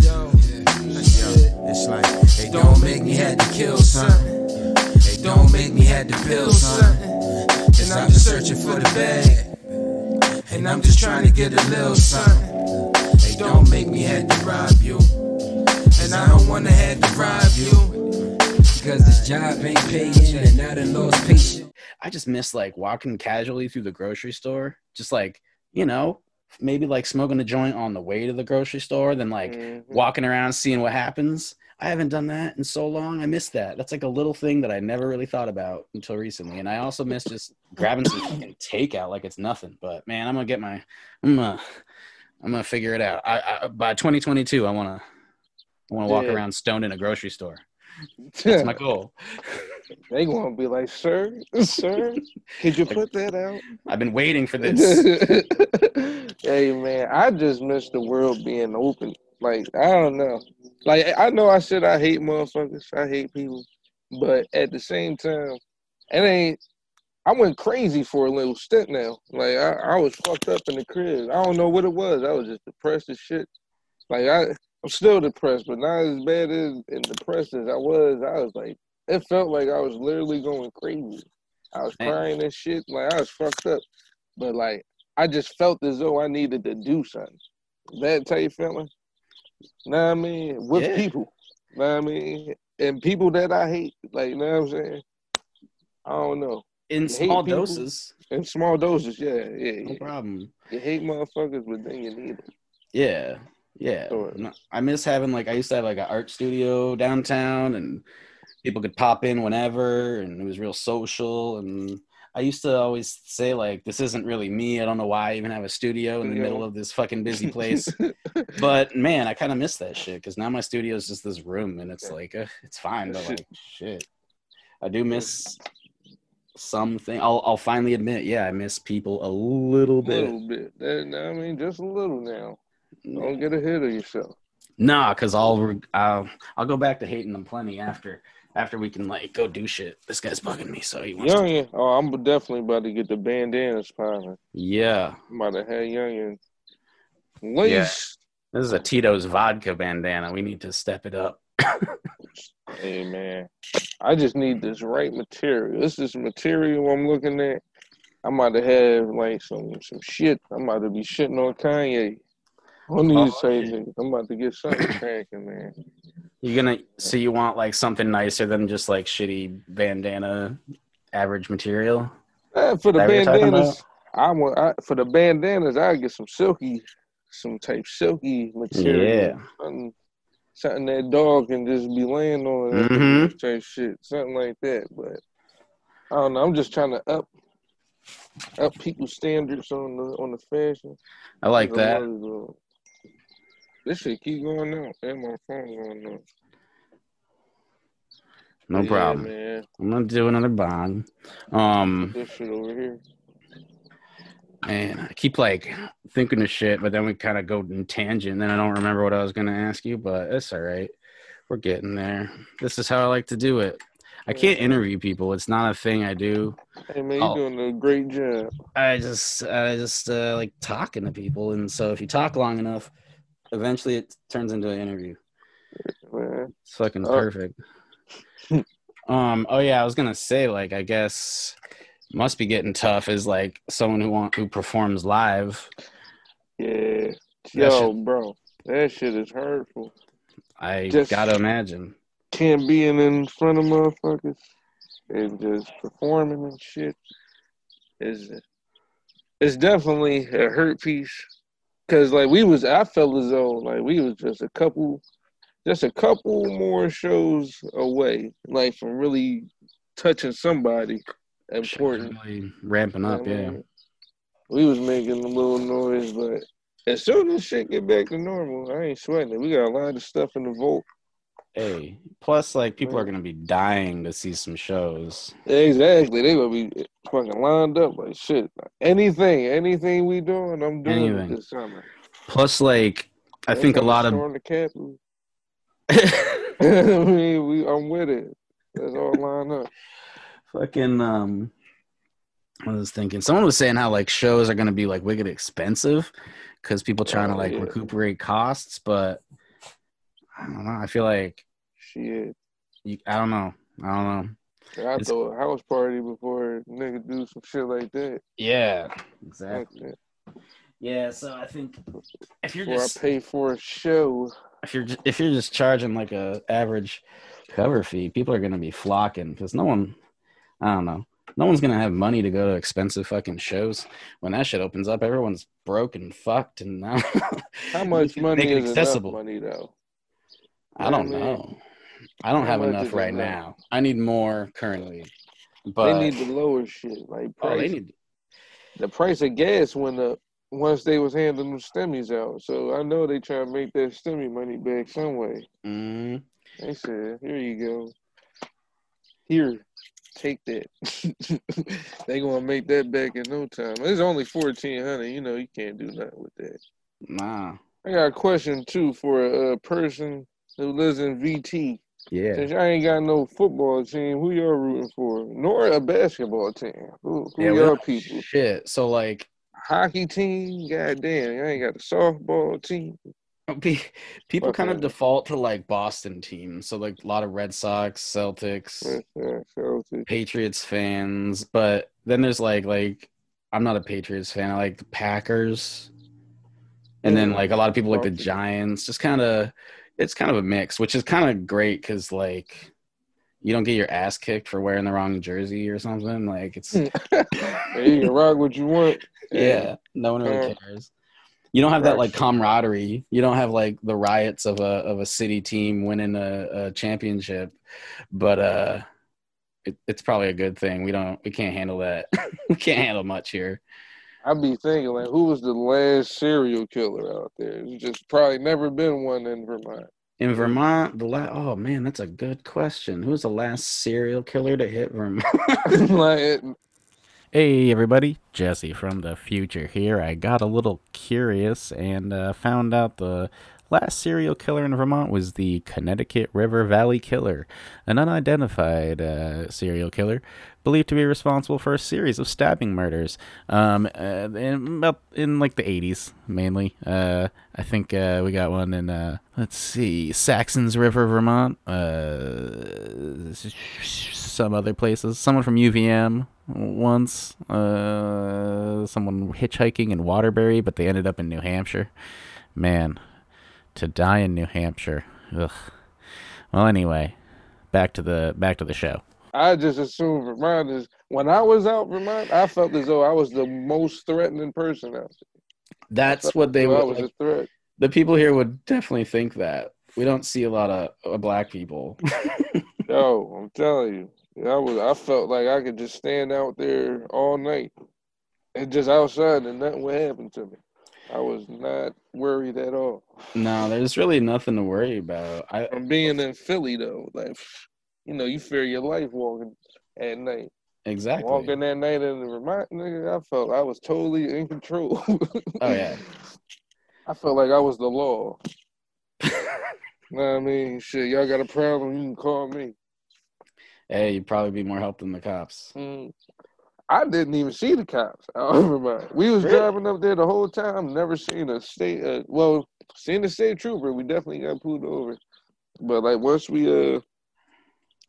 S1: Yo,
S4: It's like, they don't make me had to kill something. They don't make me had to build something. And I'm just searching for the bag. And I'm just trying to get a little something. Hey, don't make me had to rob you. And I don't wanna have to rob you. Cause this job ain't paying and I done lost patience.
S3: I just miss like walking casually through the grocery store, just like you know, maybe like smoking a joint on the way to the grocery store, then like
S2: Mhm.
S3: walking around seeing what happens. I haven't done that in so long. I miss that. That's like a little thing that I never really thought about until recently. And I also miss just grabbing some fucking takeout like it's nothing. But man, I'm gonna get my, I'm gonna, I'm gonna figure it out. I, I by 2022, I wanna, I wanna walk
S2: Yeah.
S3: around stoned in a grocery store. That's my goal.
S2: they gonna be like, sir, sir, could you put that out?
S3: I've been waiting for this.
S2: hey man, I just miss the world being open. Like I don't know. Like I know I said I hate motherfuckers. I hate people, but at the same time, it ain't. I went crazy for a little stint now. Like I, I was fucked up in the crib. I don't know what it was. I was just depressed as shit. Like I, I'm still depressed, but not as bad as and depressed as I was. I was like, it felt like I was literally going crazy. I was
S3: Man.
S2: crying and shit. Like I was fucked up, but like I just felt as though I needed to do something. that type feeling. Know what I mean? With
S3: Yeah.
S2: people. Know what I mean? And people that I hate, like, know what I'm saying? I don't know.
S3: In
S2: hate
S3: small doses,
S2: In small doses, yeah, yeah,
S3: no
S2: yeah.
S3: problem.
S2: You hate motherfuckers, but then you need them.
S3: Yeah, yeah.
S2: Sure.
S3: I miss having like I used to have like an art studio downtown, and people could pop in whenever, and it was real social. And I used to always say like, "This isn't really me. I don't know why I even have a studio in the
S2: Yeah.
S3: middle of this fucking busy place." but man, I kind of miss that shit because now my studio is just this room, and it's like uh, it's fine, but like shit, I do miss something. I'll I'll finally admit, yeah, I miss people a little bit.
S2: a little bit. I mean, just a little now. Don't get ahead of yourself.
S3: Nah, cause I'll I'll I'll go back to hating them plenty after after we can like go do shit. This guy's bugging me, so he wants. To,
S2: Youngin, oh, I'm definitely about to get the bandanas popping.
S3: yeah,
S2: I'm about to have Youngin lace.
S3: this is a Tito's vodka bandana. We need to step it up.
S2: Hey man, I just need this right material. This is material I'm looking at. I'm about to have like some some shit. I'm about to be shitting on Kanye. On these
S3: Oh,
S2: type
S3: yeah.
S2: I'm about to get something cracking, man.
S3: You're gonna so you want like something nicer than just like shitty bandana, average material.
S2: Uh, for the
S3: That what you're talking
S2: bandanas, I want I, for the bandanas. I get some silky, some type silky material.
S3: Yeah.
S2: something, something that dog can just be laying on.
S3: Mhm.
S2: Type shit, something like that. But I don't know. I'm just trying to up up people's standards on the on the fashion.
S3: I like that.
S2: This shit keep going out. And my phone going out.
S3: No
S2: Yeah,
S3: problem.
S2: man.
S3: I'm gonna do another bong. Um,
S2: This shit over here.
S3: man, I keep like thinking of shit, but then we kind of go in tangent. Then I don't remember what I was gonna ask you, but it's all right. We're getting there. This is how I like to do it. I can't interview people. It's not a thing I do.
S2: Hey man, you
S3: Oh.
S2: doing a great job.
S3: I just I just uh, like talking to people, and so if you talk long enough, eventually it turns into an interview. It's fucking
S2: Oh.
S3: perfect. um. Oh yeah, I was gonna say like I guess must be getting tough is like someone who want who performs live.
S2: Yeah. Yo, bro. That shit is hurtful.
S3: I
S2: Just-
S3: gotta imagine.
S2: Can't be in, in front of motherfuckers and just performing and shit. Is it's definitely a hurt piece. Cause like we was I felt as though like we was just a couple just a couple more shows away, like from really touching somebody important.
S3: Really ramping up,
S2: I
S3: yeah.
S2: mean, We was making a little noise, but as soon as shit get back to normal, I ain't sweating it. We got a lot of stuff in the vault.
S3: Hey, plus like people are gonna be dying to see some shows.
S2: Exactly. They gonna be fucking lined up like shit. Anything, anything we doing, I'm doing
S3: Anything.
S2: this summer.
S3: Plus, like I think a lot of.
S2: I mean, we, I'm with it. That's all lined up.
S3: fucking um I was thinking someone was saying how like shows are gonna be like wicked expensive because people trying to
S2: Oh,
S3: like
S2: yeah.
S3: recuperate costs, but I don't know. I feel like
S2: Shit.
S3: you, I don't know. I don't know.
S2: I
S3: It's-
S2: throw a house party before nigga do some shit like that.
S3: Yeah,
S2: Fuck
S3: exactly.
S2: that.
S3: Yeah, so I think if you're
S2: Before I
S3: just
S2: pay for a show.
S3: if you're ju- if you're just charging like a average cover fee, people are gonna be flocking because no one, I don't know, no one's gonna have money to go to expensive fucking shows. When that shit opens up, everyone's broke and fucked, and now
S2: How much
S3: can
S2: money
S3: make accessible.
S2: enough money though?
S3: I don't
S2: I mean,
S3: know. I don't have enough right now. I need more currently, but
S2: they need to lower shit. Like
S3: oh, they
S2: price.
S3: need
S2: the price of gas went up once they was handing them stimmies out. So I know they try to make that stimmy money back some way.
S3: mm,
S2: They said, "Here you go. Here, take that." they gonna make that back in no time. It's only fourteen hundred. You know, you can't do nothing with that.
S3: nah,
S2: I got a question too for a person who lives in VT.
S3: Yeah.
S2: Since y'all ain't got no football team, who y'all rooting for? Nor a basketball team. Who, who
S3: Yeah,
S2: y'all people?
S3: Shit. So like,
S2: Hockey team? Goddamn, y'all ain't got a softball team.
S3: pe- people kind of default to like Boston teams. So like a lot of Red Sox, Celtics,
S2: Yeah, yeah, Celtics.
S3: Patriots fans. But then there's like like I'm not a Patriots fan. I like the Packers. and then like a lot of people like the Giants. Just kind of, it's kind of a mix, which is kind of great because like you don't get your ass kicked for wearing the wrong jersey or something. Like it's
S2: Hey, you can rock what you want.
S3: yeah, no one really cares. You don't have that like camaraderie. You don't have like the riots of a of a city team winning a, a championship, but uh, it, it's probably a good thing. We don't we can't handle that. we can't handle much here.
S2: I be thinking like, who was the last serial killer out there? There's just probably never been one in Vermont.
S3: In Vermont, the last oh man, that's a good question. Who was the last serial killer to hit Vermont?
S2: like, it-
S3: Hey everybody, Jesse from the future here. I got a little curious and uh, found out the last serial killer in Vermont was the Connecticut River Valley Killer, an unidentified uh, serial killer believed to be responsible for a series of stabbing murders. Um, uh, in about in like the 80s mainly. Uh, I think uh, we got one in uh, let's see, Saxtons River, Vermont. Uh, some other places. Someone from UVM once. Uh, someone hitchhiking in Waterbury, but they ended up in New Hampshire. Man, to die in New Hampshire. Ugh. Well, anyway, back to the back to the show.
S2: I just assumed Vermont is. When I was out Vermont, I felt as though I was the most threatening person out there.
S3: That's what they
S2: So I
S3: would.
S2: was
S3: like,
S2: a threat.
S3: the people here would definitely think that. We don't see a lot of uh, black people.
S2: Yo, I'm telling you, I was. I felt like I could just stand out there all night and just outside, and nothing would happen to me. I was not worried at all.
S3: no, there's really nothing to worry about. I
S2: From being in Philly though, like you know, you fear your life walking at night.
S3: exactly.
S2: Walking that night in the Vermont, nigga, I felt I was totally in control.
S3: Oh, yeah.
S2: I felt like I was the law. you know what I mean? Shit, y'all got a problem, you can call me.
S3: Hey, you'd probably be more help than the cops.
S2: Mm. I didn't even see the cops. out in Vermont. We was driving up there the whole time. Never seen a state. Uh, well, seen the state trooper. We definitely got pulled over. But like once we uh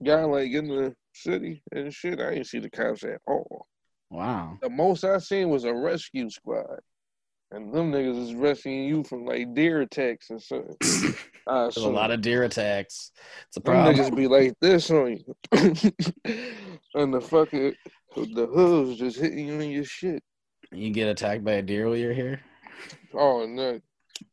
S2: got like in the city and shit, I didn't see the cops at all.
S3: Wow.
S2: The most I seen was a rescue squad. And them niggas is rescuing you from like deer attacks and. Uh,
S3: There's a lot of deer attacks. It's a
S2: them
S3: problem.
S2: niggas be like this on you. and the fucking the hooves just hitting you in your shit.
S3: You get attacked by a deer while you're here.
S2: Oh no.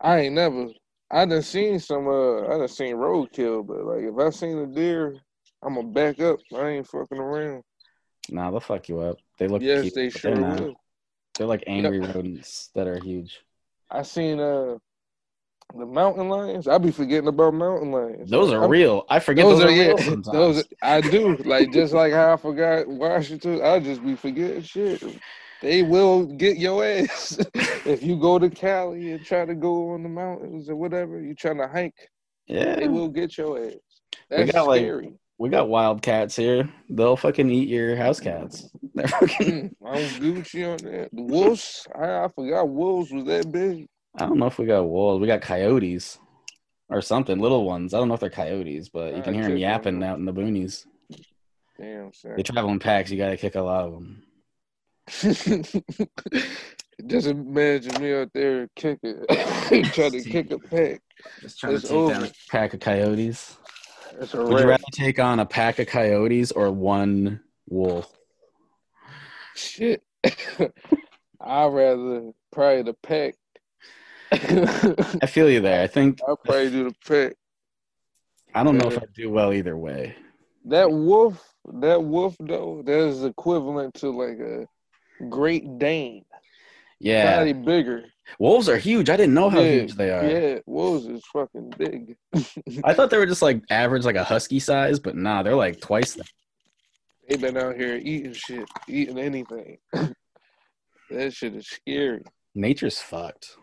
S2: I ain't never I done seen some uh I done seen roadkill, but like if I seen a deer, I'ma back up. I ain't fucking around.
S3: Nah, they'll fuck you up. They look
S2: yes,
S3: cute,
S2: they sure
S3: they're
S2: will.
S3: They're like angry rodents that are huge.
S2: I seen uh the mountain lions. I be forgetting about mountain lions.
S3: Those are
S2: I'm-
S3: real. I forget
S2: Those,
S3: those,
S2: are,
S3: are,
S2: yeah. Those I do like just like how I forgot Washington. I just be forgetting shit. They will get your ass if you go to Cali and try to go on the mountains or whatever. You trying to hike,
S3: yeah,
S2: they will get your ass.
S3: We
S2: That's
S3: got, like-
S2: scary.
S3: we got wild cats here. They'll fucking eat your house cats. They're fucking.
S2: Mm, I'm Gucci on that. The wolves, I, I forgot wolves was that big.
S3: I don't know if we got wolves. We got coyotes or something, little ones. I don't know if they're coyotes, but you
S2: uh,
S3: can hear them yapping out in the boonies.
S2: Damn, son.
S3: They travel in packs. You got to kick a lot of them.
S2: Just imagine me out there kicking, trying to kick a pack.
S3: Just trying
S2: It's
S3: to take down a pack of coyotes. Would you rather take on a pack of coyotes or one wolf?
S2: Shit. I'd rather probably the pack. I'd
S3: feel you there. I think I
S2: probably do the pack.
S3: I don't know if I'd do well either way.
S2: That wolf, that wolf though, that is equivalent to like a Great Dane.
S3: Yeah,
S2: Probably bigger.
S3: wolves are huge. I didn't know how
S2: yeah,
S3: huge they are.
S2: Yeah, wolves is fucking big.
S3: I thought they were just like average, like a husky size, but nah, they're like twice that.
S2: They've been out here eating shit, eating anything. that shit is scary.
S3: Nature's fucked.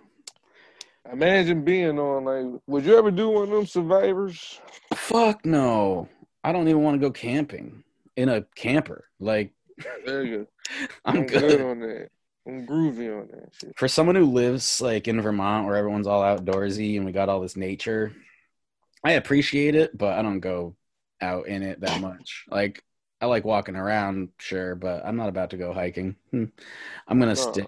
S2: Imagine being on like, would you ever do one of them survivors?
S3: Fuck no. I don't even want to go camping in a camper. Like
S2: There you go.
S3: I'm
S2: good.
S3: good.
S2: on that. I'm groovy on that shit.
S3: For someone who lives like in Vermont where everyone's all outdoorsy and we got all this nature, I appreciate it, but I don't go out in it that much. Like I like walking around, sure, but I'm not about to go hiking. Hmm. I'm gonna
S2: No.
S3: stay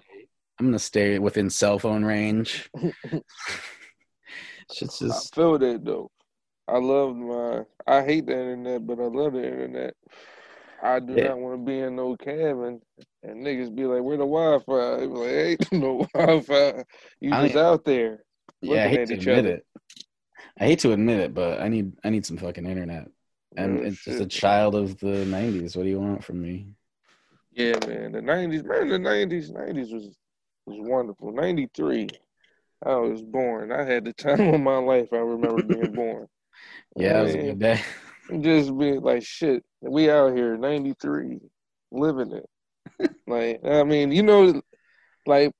S3: I'm gonna stay within cell phone range. Shit's
S2: I feel that though. I love my. I hate the internet, but I love the internet. I do
S3: Yeah.
S2: not want to be in no cabin and niggas be like, "Where the Wi-Fi?" They be like, "Ain't no Wi-Fi. You
S3: I
S2: just
S3: don't-
S2: out there."
S3: yeah. I hate
S2: at
S3: to
S2: each
S3: admit
S2: other.
S3: it. I hate to admit it, but I need I need some fucking internet. And
S2: Real
S3: it's just a child of the '90s. What do you want from me?
S2: Yeah, man. The nineties, man. The nineties, nineties was was wonderful. Ninety three, I was born. I had the time of my life. I remember being born.
S3: Yeah, it was a good day.
S2: just being like shit. We out here, ninety three, living it. like I mean, you know, like.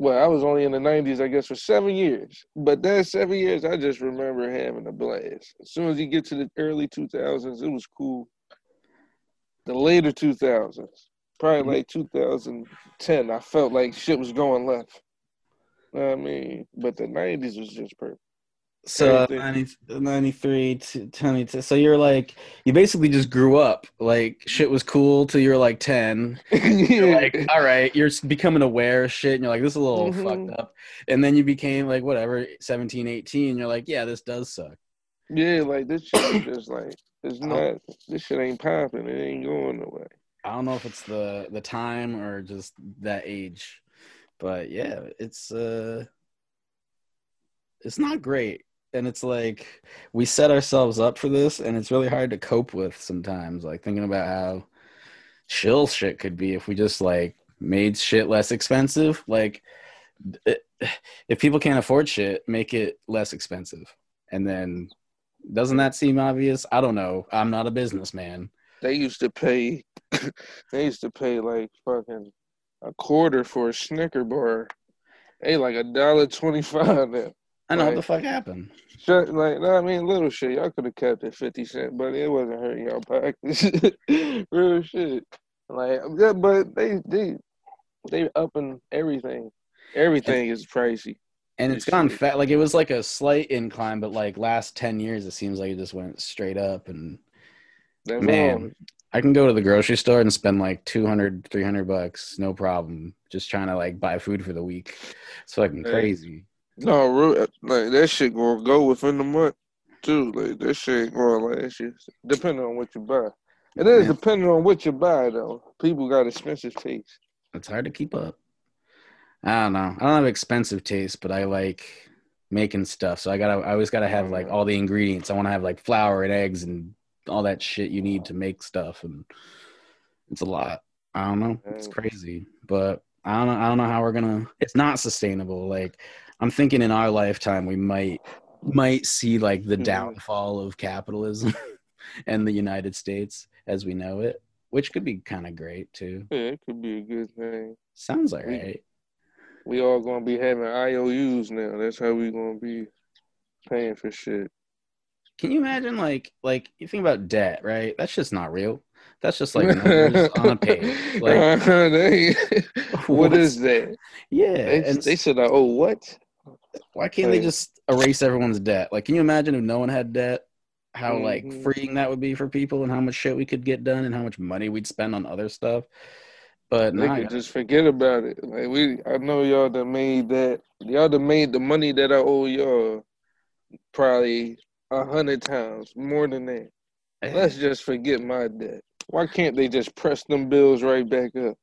S2: Well, I was only in the '90s, I guess, for seven years. But that seven years, I just remember having a blast. As soon as you get to the early 2000s, it was cool. The later 2000s, probably like 2010, I felt like shit was going left. I mean, but the '90s was just perfect.
S3: So uh, 90, 93 to 22. So you're like you basically just grew up. Like shit was cool till you were like 10. You're like, all right, you're becoming aware of shit and you're like, this is a little
S2: Mhm.
S3: fucked up. And then you became like whatever, 17, 18, you're like, yeah, this does suck.
S2: yeah, like this shit is just like it's not. This shit ain't popping. It ain't going nowhere.
S3: I don't know if it's the the time or just that age. But yeah, it's uh it's not great. And it's like we set ourselves up for this and it's really hard to cope with sometimes. Like thinking about how chill shit could be if we just like made shit less expensive. Like it, if people can't afford shit, make it less expensive. And then doesn't that seem obvious? I don't know. I'm not a businessman.
S2: They used to pay. they used to pay like fucking a quarter for a Snicker bar. They like a dollar twenty five now.
S3: I know what the fuck happened.
S2: Shut like no, I mean little shit. Y'all could have kept it fifty cent, but it wasn't hurting y'all pockets. Real shit. Like yeah, but they they they upping everything. Everything is pricey.
S3: and it's gone fat. Like it was like a slight incline, but like last ten years, it seems like it just went straight up. And Man. I can go to the grocery store and spend like 200, 300 bucks, no problem, just trying to like buy food for the week. It's fucking
S2: Hey.
S3: crazy.
S2: No, real, like that shit gonna go within the month too. Like that shit ain't gonna last you. Depending on what you buy. It is
S3: Yeah.
S2: depending on what you buy though. People got expensive taste.
S3: It's hard to keep up. I don't know. I don't have expensive taste, but I like making stuff. So I gotta, I always gotta have like all the ingredients. I want to have like flour and eggs and all that shit you need to make stuff, and it's a lot. I don't know. It's crazy, but I don't know. I don't know how we're gonna. It's not sustainable. Like I'm thinking in our lifetime, we might might see like the
S2: Mhm.
S3: downfall of capitalism and the United States as we know it, which could be kind of great too.
S2: Yeah, it could be a good thing.
S3: Sounds
S2: We-
S3: alright.
S2: We all gonna be having IOUs now. That's how we gonna be paying for shit.
S3: Can you imagine like like you think about debt, right? That's just not real. That's just like numbers on a page. Like
S2: They- what
S3: what's-
S2: that?
S3: Yeah,
S2: They,
S3: and
S2: they said, "Oh, what?"
S3: why can't they just erase everyone's debt? Like, can you imagine if no one had debt? How like
S2: Mhm.
S3: freeing that would be for people, and how much shit we could get done, and how much money we'd spend on other stuff. But
S2: They
S3: now,
S2: could just forget about it. Like we, I know y'all that made that. Y'all that made the money that I owe y'all probably a hundred times more than that. Let's just forget my debt. Why can't they just press them bills right back up?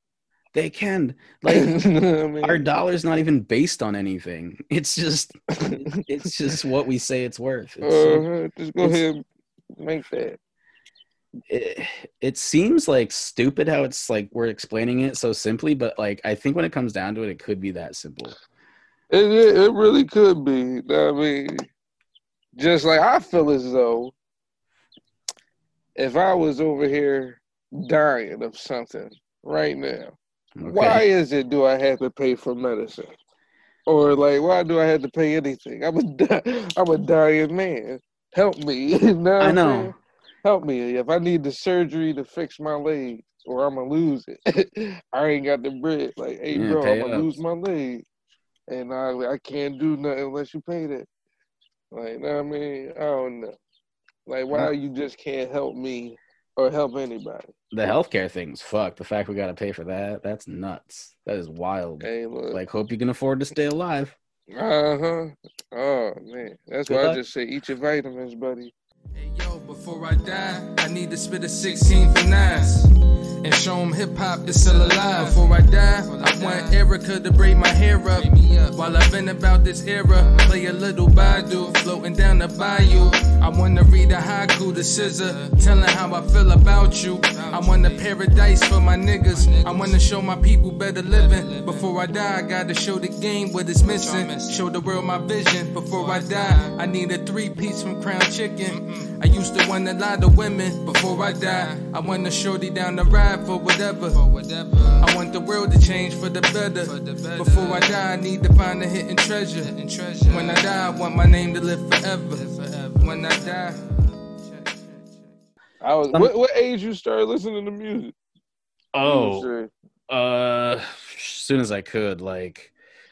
S3: they can like
S2: You know what I mean?
S3: our dollar's not even based on anything. It's just it's just what we say it's worth. It's
S2: uh, just go ahead and make that.
S3: it, it seems like stupid how it's like we're explaining it so simply, but like I think when it comes down to it, it could be that simple.
S2: It, it, it really could be. I mean, just like I feel as though if I was over here dying of something right now,
S3: Okay.
S2: why is it do I have to pay for medicine? Or like, why do I have to pay anything? I'm a, di- I'm a dying man. Help me. You know
S3: I know.
S2: Help me. If I need the surgery to fix my leg, or I'm gonna lose it, I ain't got the bread. Like, hey,
S3: Yeah,
S2: bro, I'm gonna
S3: up.
S2: lose my leg, and I I can't do nothing unless you pay that. Like, know what I mean, I don't know. Like, why you just can't help me or help anybody.
S3: The healthcare thing's fucked. The fact we got to pay for that, that's nuts. That is wild.
S2: Hey, look.
S3: Like, hope you can afford to stay alive.
S2: Uh huh. Oh man, that's
S3: Good
S2: why
S3: luck.
S2: I just say eat your vitamins, buddy.
S1: Hey yo, before I die, I need to spit a 16 for nines and show them hip hop is still alive. Before I die, I want Erica to braid my hair up. While I've been about this era, play a little Badu, floating down the bayou. I wanna read a haiku to Scissor, telling how I feel about you. I want a paradise for my niggas. I wanna show my people better living. Before I die, I gotta show the game what it's missing. Show the world my vision. Before I die, I need a three piece from Crown Chicken. I used to want a lot of women. Before I die, I want a shorty down the ride for whatever. I want the world to change for the better. Before I die, I need to find a hidden treasure. When I die, I want my name to live forever. When I die.
S2: I was. What, what age you started listening to music?
S3: Oh,
S2: say?
S3: uh, as soon as I could. Like,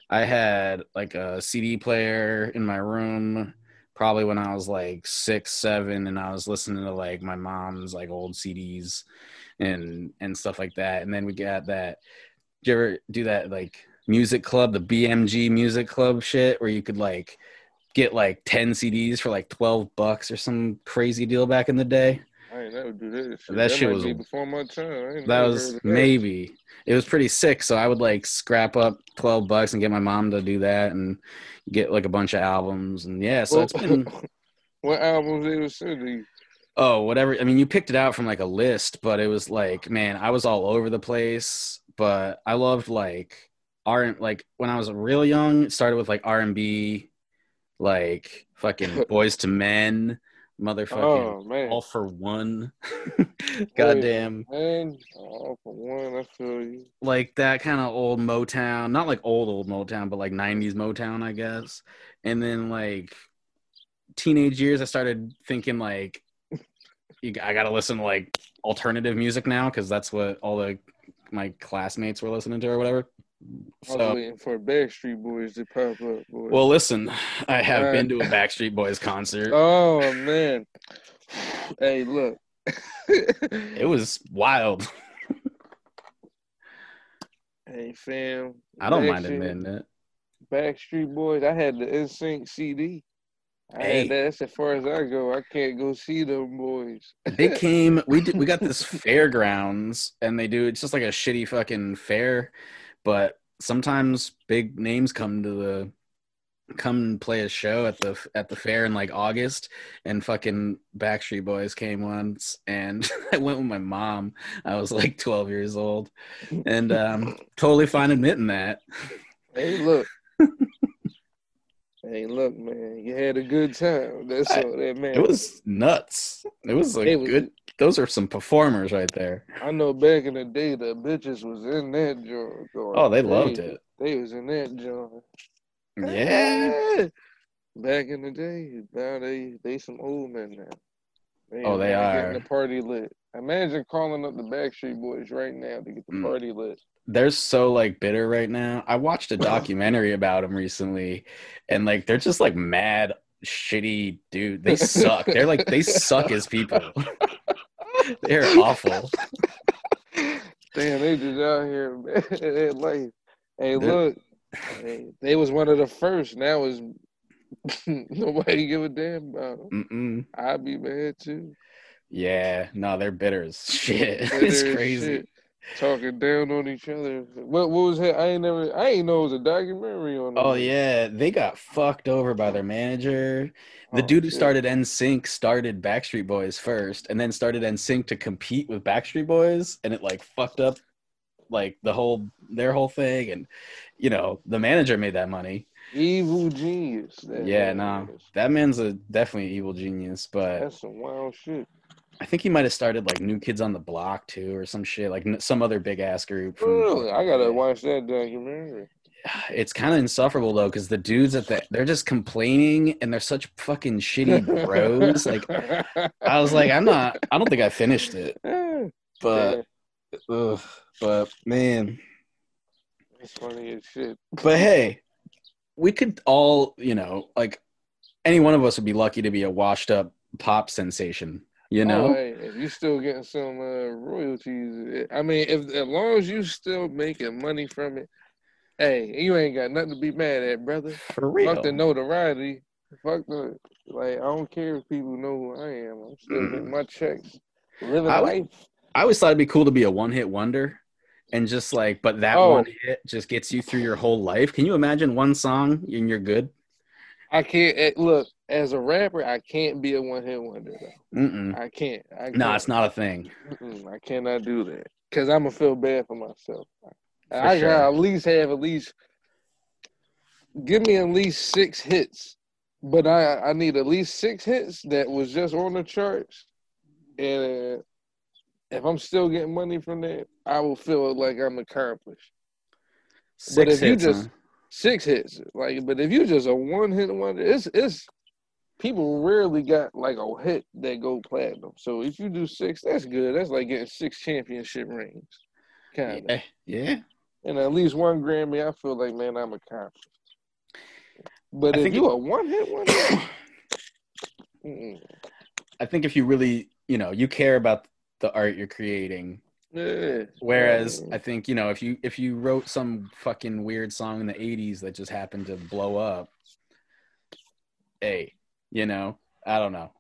S3: I had like a CD player in my room, probably when I was like six, seven, and I was listening to like my mom's like old CDs and and stuff like that. And then we got that. Did you ever do that like music club, the BMG music club shit, where you could like get like ten CDs for like twelve bucks or some crazy deal back in the day?
S2: I ain't never do that. Shit.
S3: That shit was-
S2: before my time. I
S3: that was
S2: that.
S3: maybe it was pretty sick so i would like scrap up 12 bucks and get my mom to do that and get like a bunch of albums and yeah so
S2: Well,
S3: it's been
S2: what albums they was sending
S3: oh whatever i mean you picked it out from like a list but it was like man i was all over the place but i loved like r and like when i was real young it started with like r&b like fucking Boyz II Men motherfucking
S2: Oh
S3: all for one goddamn
S2: man. Oh, for one, I feel you.
S3: like that kind of old Motown, not like old old Motown, but like '90s Motown, I guess. And then like teenage years, I started thinking like, I gotta listen to like alternative music now because that's what all the my classmates were listening to or whatever.
S2: I was waiting for Backstreet Boys to pop up. Boy.
S3: well, listen, I have
S2: Right.
S3: been to a Backstreet Boys concert.
S2: oh man. Hey, look.
S3: It was wild.
S2: hey, fam.
S3: I don't mind admitting it.
S2: Backstreet Boys. I had the NSYNC CD. I
S3: Hey.
S2: had that. That's as far as I go. I can't go see them boys.
S3: they came we did we got this fairgrounds and they do it's just like a shitty fucking fair but sometimes big names come to the come and play a show at the at the fair in like august and fucking backstreet boys came once and i went with my mom i was like 12 years old and um totally fine admitting that
S2: Hey, look. hey, look, man. You had a good time. That's
S3: I-
S2: all that man.
S3: it was nuts it was like
S2: It was-
S3: good those are some performers right there
S2: I know back in the day, the bitches was in that joint.
S3: oh they loved
S2: crazy.
S3: it
S2: They was in that joint.
S3: yeah
S2: Back in the day, now they they some old men now.
S3: Oh, they are.
S2: getting the party lit. Imagine calling up the Backstreet Boys right now to get the
S3: Mm.
S2: party lit.
S3: they're so like bitter right now. I watched a documentary about them recently, and like they're just like mad, shitty dude. They suck. They're like they suck as people. they're awful.
S2: Damn, they just out here, man. that life. Hey, look, hey, they was one of the first. Now is nobody give a damn about them.
S3: Mm-mm.
S2: I'd be mad too.
S3: Yeah, no, they're bitter as shit.
S2: Bitter
S3: it's crazy.
S2: shit. Talking down on each other. What what was that? I ain't never. I ain't know it was a documentary on.
S3: Oh
S2: them.
S3: yeah, they got fucked over by their manager. The
S2: Oh,
S3: dude who
S2: shit.
S3: started NSYNC started Backstreet Boys first, and then started NSYNC to compete with Backstreet Boys, and it like fucked up like the whole their whole thing, and you know the manager made that money.
S2: Evil genius. that
S3: Yeah, no,
S2: is.
S3: that man's a definitely evil genius, but
S2: That's some wild shit.
S3: I think he might have started like New Kids on the Block too, or some shit like n- some other big ass group. From,
S2: Really? I gotta watch that documentary.
S3: It's kind of insufferable though, because the dudes at the they're just complaining and they're such fucking shitty bros. like I was like, I'm not. I don't think I finished it, but ugh, but man,
S2: it's funny as shit.
S3: but hey, we could all, you know, like any one of us would be lucky to be a washed up pop sensation. You know,
S2: Oh, hey, if you still getting some uh, royalties, I mean, if as long as you still making money from it, hey, you ain't got nothing to be mad at, brother.
S3: for real.
S2: Fuck the notoriety. Fuck the like. I don't care if people know who I am. I'm still getting my checks, living
S3: I would-
S2: life.
S3: I always thought it'd be cool to be a one hit wonder and just like, but that
S2: Oh.
S3: one hit just gets you through your whole life. Can you imagine one song and you're good?
S2: I can't eh, look as a rapper. I can't be a one hit wonder though.
S3: Mm-mm.
S2: I can't. I can't.
S3: No, it's not a thing.
S2: Mm-mm, I cannot do that because I'm gonna feel bad for myself.
S3: For
S2: I
S3: sure.
S2: gotta at least have at least give me at least six hits, but I I need at least six hits that was just on the charts, and uh, if I'm still getting money from that, I will feel like I'm accomplished.
S3: Six
S2: if you just-
S3: huh?
S2: Six hits, like, but if you just a one hit wonder, it's it's people rarely got like a hit that go platinum. So if you do six, that's good. That's like getting six championship rings, kind of.
S3: Yeah, yeah.
S2: And at least one Grammy, I feel like man, I'm accomplished. But
S3: I
S2: if you
S3: it-
S2: a one hit wonder, mm-mm.
S3: I think if you really, you know, you care about the art you're creating.
S2: yeah.
S3: Whereas
S2: Mm.
S3: I think, you know, if you if you wrote some fucking weird song in the 80s that just happened to blow up, hey, you know, I don't know.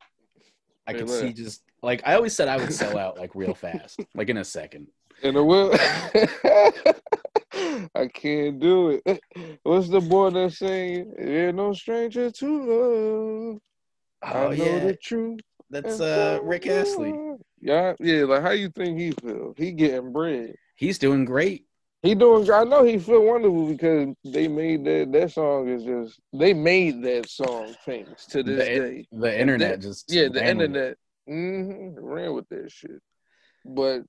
S3: I
S2: Hey,
S3: could
S2: look.
S3: see just like I always said I would sell out like real fast, like in a second.
S2: And it will. I can't do it. What's the boy that's saying? You're no stranger to love.
S3: Oh
S2: I know
S3: yeah,
S2: the truth.
S3: that's uh Rick Astley.
S2: Yeah, yeah. Like how you think he feel? He getting bread.
S3: He's doing great.
S2: He doing. I know he feel wonderful because they made that. That song is just. They made that song famous to this
S3: The-
S2: day.
S3: The internet
S2: that-
S3: just
S2: Yeah, the
S3: ran with it.
S2: internet hmm ran with that shit. But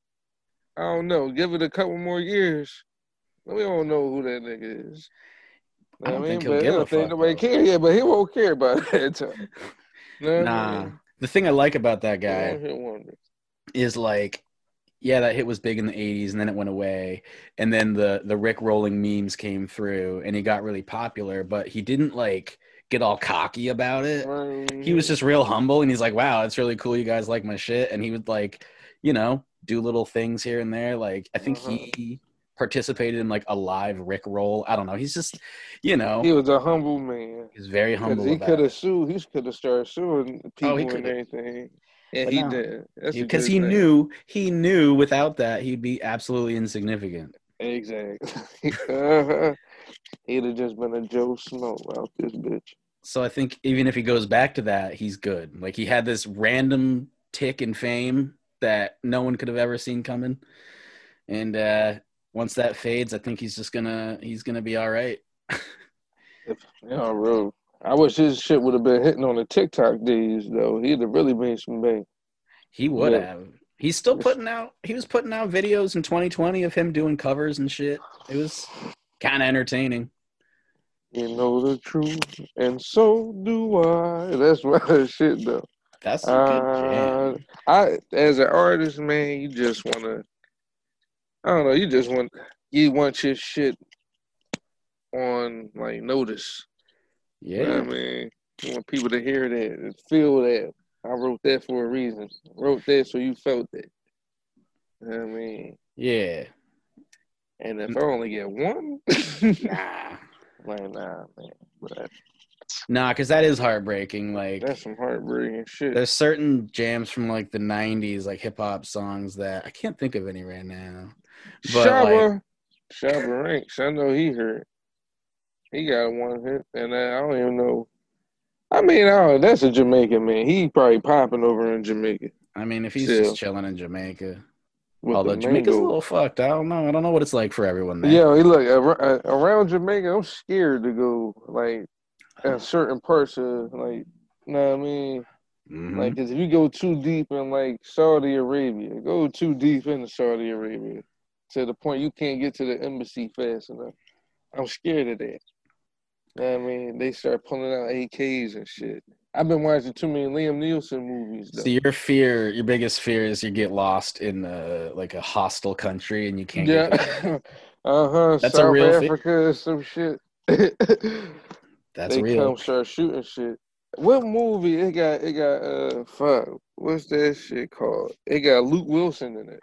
S2: I don't know. Give it a couple more years. We don't know who that nigga is.
S3: I don't think
S2: But
S3: he'll
S2: I
S3: give a
S2: think
S3: fuck,
S2: Nobody care. Yeah, but he won't care about that time. What I
S3: Nah,
S2: mean?
S3: the thing I like about that guy
S2: One hit wonder.
S3: is like yeah that hit was big in the 80s and then it went away and then the the rick rolling memes came through and he got really popular but he didn't like get all cocky about it he was just real humble and he's like wow it's really cool you guys like my shit and he would like you know do little things here and there like i think
S2: Uh-huh.
S3: he participated in like a live rick roll i don't know he's just you know
S2: He was a humble man.
S3: he's very humble
S2: he could have sued. He could have started suing people and
S3: could've.
S2: everything.
S3: But
S2: he
S3: no.
S2: did.
S3: Because he
S2: thing.
S3: knew he knew without that he'd be absolutely insignificant
S2: Exactly. uh-huh. He'd have just been a Joe Snow out this bitch.
S3: So I think even if he goes back to that, he's good. Like he had this random tick in fame that no one could have ever seen coming. And uh once that fades, I think he's just gonna he's gonna be all right.
S2: Yeah, bro. I wish his shit would have been hitting on the TikTok days though. He'd have really made some bank.
S3: He would
S2: Yeah.
S3: have. He's still putting out he was putting out videos in 2020 of him doing covers and shit. It was kind of entertaining.
S2: You know the truth, and so do I. That's my shit though.
S3: That's a good
S2: Uh. I as an artist, man, you just wanna I don't know, you just want you want your shit on like notice. You know
S3: Yeah.
S2: what I mean? You want people to hear that and feel that. I wrote that for a reason. wrote that so you felt that. You know what I mean?
S3: Yeah.
S2: And if I mm. only get one,
S3: Nah.
S2: like nah, man. But
S3: Nah, because that is heartbreaking. Like
S2: that's some heartbreaking shit.
S3: There's certain jams from like the '90s, like hip hop songs that I can't think of any right now. but,
S2: Shabba, Shabba Ranks. I know he hurt. He got one hit, and I don't even know. I mean, that's a Jamaican man. He probably popping over in Jamaica.
S3: I mean, if he's
S2: Still.
S3: just chilling in Jamaica,
S2: with
S3: although
S2: the
S3: Jamaica's a little fucked. I don't know. I don't know what it's like for everyone there.
S2: Yeah, he look around Jamaica. I'm scared to go like in certain parts of like. You know what I mean?
S3: Mhm.
S2: Like, 'cause if you go too deep in like Saudi Arabia, go too deep into Saudi Arabia to the point you can't get to the embassy fast enough. I'm scared of that. You know I mean? They start pulling out AKs and shit. I've been watching too many Liam Neeson movies though.
S3: so your fear, your biggest fear is you get lost in uh, like a hostile country and you can't.
S2: Yeah. uh huh.
S3: That's a
S2: South
S3: real fear.
S2: Africa or some shit.
S3: That's real.
S2: they
S3: real.
S2: come start shooting shit. What movie? It got it got uh fuck. What's that shit called? It got Luke Wilson in it.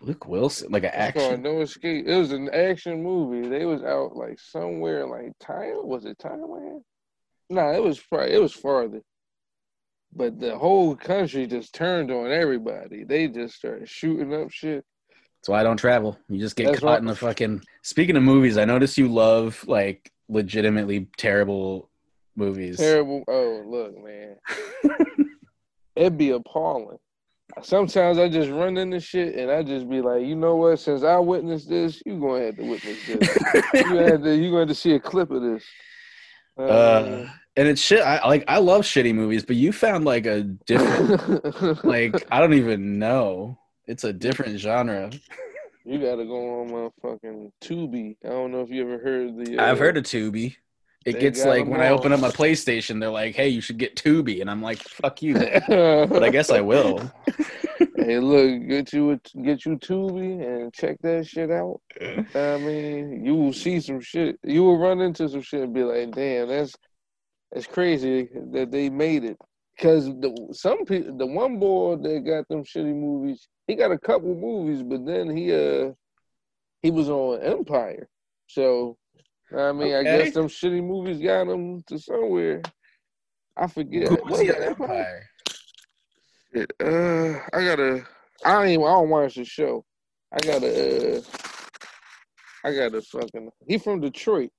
S3: Luke Wilson, like an action.
S2: No Escape. It was an action movie. They was out like somewhere like Thailand. Was it Thailand? Nah, it was probably it was farther. But the whole country just turned on everybody. They just started shooting up shit.
S3: That's why I don't travel. You just get
S2: That's
S3: caught
S2: why-
S3: in the fucking. Speaking of movies, I notice you love like legitimately terrible movies.
S2: Terrible. Oh, look, man. It'd be appalling. Sometimes I just run into shit and I just be like, you know what? Since I witnessed this, you gonna have to witness this. you gonna have to you gonna have to see a clip of this. Uh,
S3: Uh, and it's shit. I like. I love shitty movies, but you found like a different. like I don't even know. It's a different genre.
S2: you gotta go on motherfucking Tubi. I don't know if you ever heard the. Uh,
S3: I've heard of Tubi. It
S2: They
S3: gets like when I open up my PlayStation, they're like, "Hey, you should get Tubi," and I'm like, "Fuck you," but
S2: but
S3: I guess I will.
S2: hey, look, get you a, get you Tubi and check that shit out. I mean, you will see some shit. You will run into some shit and be like, "Damn, that's that's crazy that they made it." Because the some people, the one boy that got them shitty movies, he got a couple movies, but then he uh he was on Empire. So I mean, I guess them shitty movies got him to somewhere. I forget.
S3: Who was
S2: Was
S3: he on Empire?
S2: Shit, Uh, I gotta. I ain't. I don't watch the show. I gotta. Uh, I gotta fucking. He from Detroit,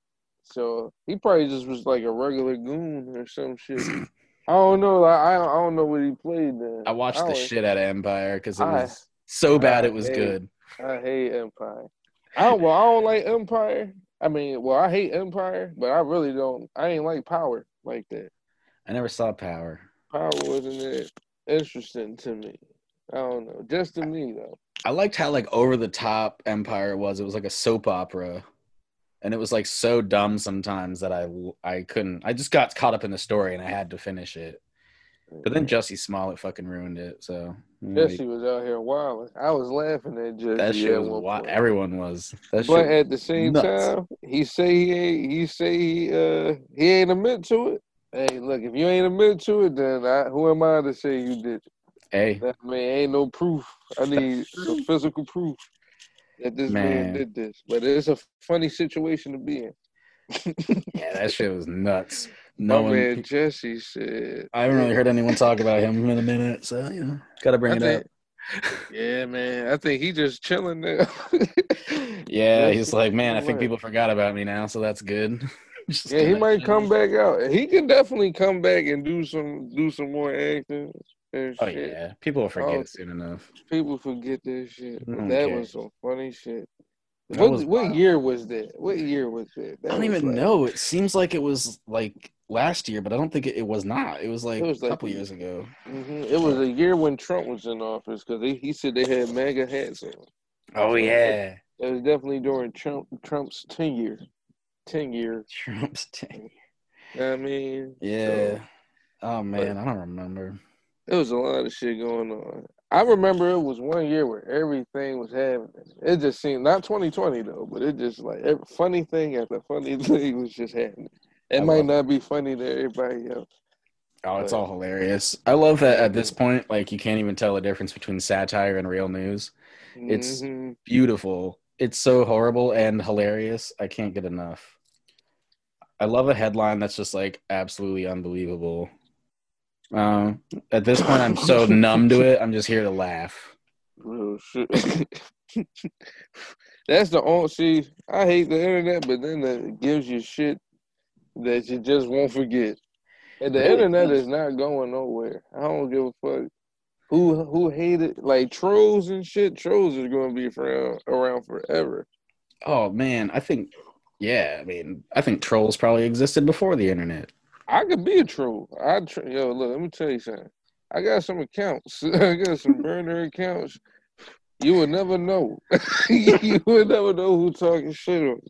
S2: so he probably just was like a regular goon or some shit. I don't know. Like, I I don't know what he played then.
S3: I watched the shit out of Empire because it
S2: I-
S3: was so bad
S2: I
S3: it was
S2: hate-
S3: good.
S2: I hate Empire. I don't. Well, I don't like Empire. I mean, well, I hate Empire, but I really don't. I ain't like Power like that.
S3: I never saw Power.
S2: Power wasn't that interesting to me. I don't know. Just to me though.
S3: I liked how like over the top Empire was. It was like a soap opera, and it was like so dumb sometimes that I I couldn't. I just got caught up in the story and I had to finish it. But then Jussie Smollett fucking ruined it. So
S2: Jesse was out here wilding. I was laughing at Jesse.
S3: that shit was wild. Everyone was. That
S2: But at the same
S3: nuts.
S2: time, he say he ain't. He say he uh he ain't admit to it. Hey, look, if you ain't admit to it, then I, who am I to say you did it?
S3: hey,
S2: That man ain't no proof. I need some physical proof that this man.
S3: Man.
S2: did this. But it's a funny situation to be in.
S3: yeah, that shit was nuts. No one.
S2: man Jesse said.
S3: I haven't really heard anyone talk about him in a minute, so you know, gotta bring
S2: I
S3: it
S2: think-
S3: up.
S2: Yeah, man. I think he just chilling now.
S3: Yeah, he's like, man, I think people forgot about me now, so that's good.
S2: Yeah, he might come back out. He can definitely come back and do some do some more acting
S3: Oh
S2: shit.
S3: yeah, people will forget
S2: Oh.
S3: soon enough.
S2: People forget mm-hmm, that shit.
S3: I
S2: that
S3: care.
S2: was some funny shit.
S3: That
S2: What
S3: was
S2: what year was that? What year was that?
S3: I don't even
S2: like-
S3: know. It seems like it was like last year, but I don't think it, it was not. It was like
S2: It was
S3: a
S2: like-
S3: couple years ago.
S2: Mhm. It was a year when Trump was in office because he said they had MAGA hats on.
S3: Oh yeah,
S2: It was definitely during Trump Trump's tenure. Tenure.
S3: Trump's tenure.
S2: I mean,
S3: Yeah. Oh man, I don't remember.
S2: It was a lot of shit going on. I remember it was one year where everything was happening. It just seemed not 2020 though, but it just like every funny thing after funny thing was just happening. It
S3: I
S2: might not be funny to everybody else.
S3: Oh, it's
S2: But-
S3: all hilarious. I love that at this point, like you can't even tell the difference between satire and real news. It's-
S2: Mhm.
S3: Beautiful. It's so horrible and hilarious. I can't get enough. I love a headline that's just like absolutely unbelievable. Um, at this point, I'm so numb to it. I'm just here to laugh.
S2: real shit. That's the only see. I hate the internet, but then it gives you shit that you just won't forget. And the internet is not going nowhere. I don't give a fuck who who hated. Like trolls and shit. Trolls are going to be around around forever.
S3: Oh man, I think, yeah, I mean, I think trolls probably existed before the internet.
S2: I could be a troll. I tr- yo look. Let me tell you something. I got some accounts. I got some burner accounts. You would never know. you would never know who talking shit on.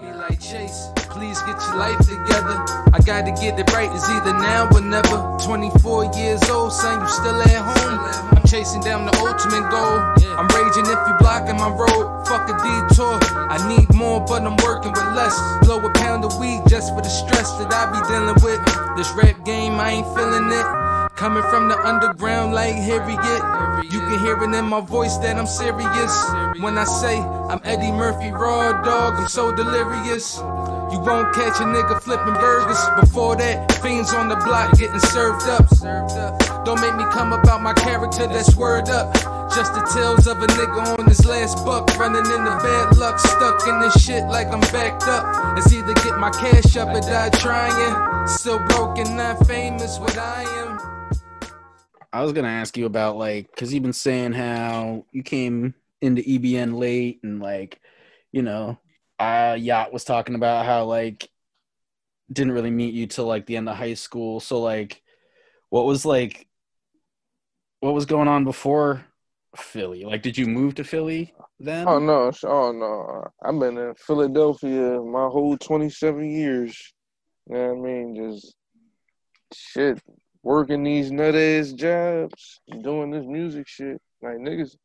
S1: Be like Chase, please get your life together. I gotta get it right, it's either now or never. 24 years old, son, you still at home. Chasing down the ultimate goal. I'm raging if you blocking my road. Fuck a detour. I need more, but I'm working with less. Blow a pound of weed just for the stress that I be dealing with. This rap game, I ain't feeling it. Coming from the underground like Harriet. You can hear it in my voice that I'm serious. When I say I'm Eddie Murphy, raw dog, I'm so delirious. You won't catch a nigga flipping burgers. Before that, fiends on the block getting served up. Don't make me come about my character, that's word up. Just the tales of a nigga on his last buck, running into bad luck, stuck in this shit like I'm backed up. It's either get my cash up or die trying. Still broken, not famous, what I am.
S3: I was gonna ask you about like because you've been saying how you came into EBN late and like you know uh yacht was talking about how like didn't really meet you till like the end of high school so like what was like what was going on before Philly like did you move to Philly then
S2: Oh no, oh no. I've been in Philadelphia my whole twenty seven years. You know what I mean? Just shit. Working these nut ass jobs, doing this music shit. Like niggas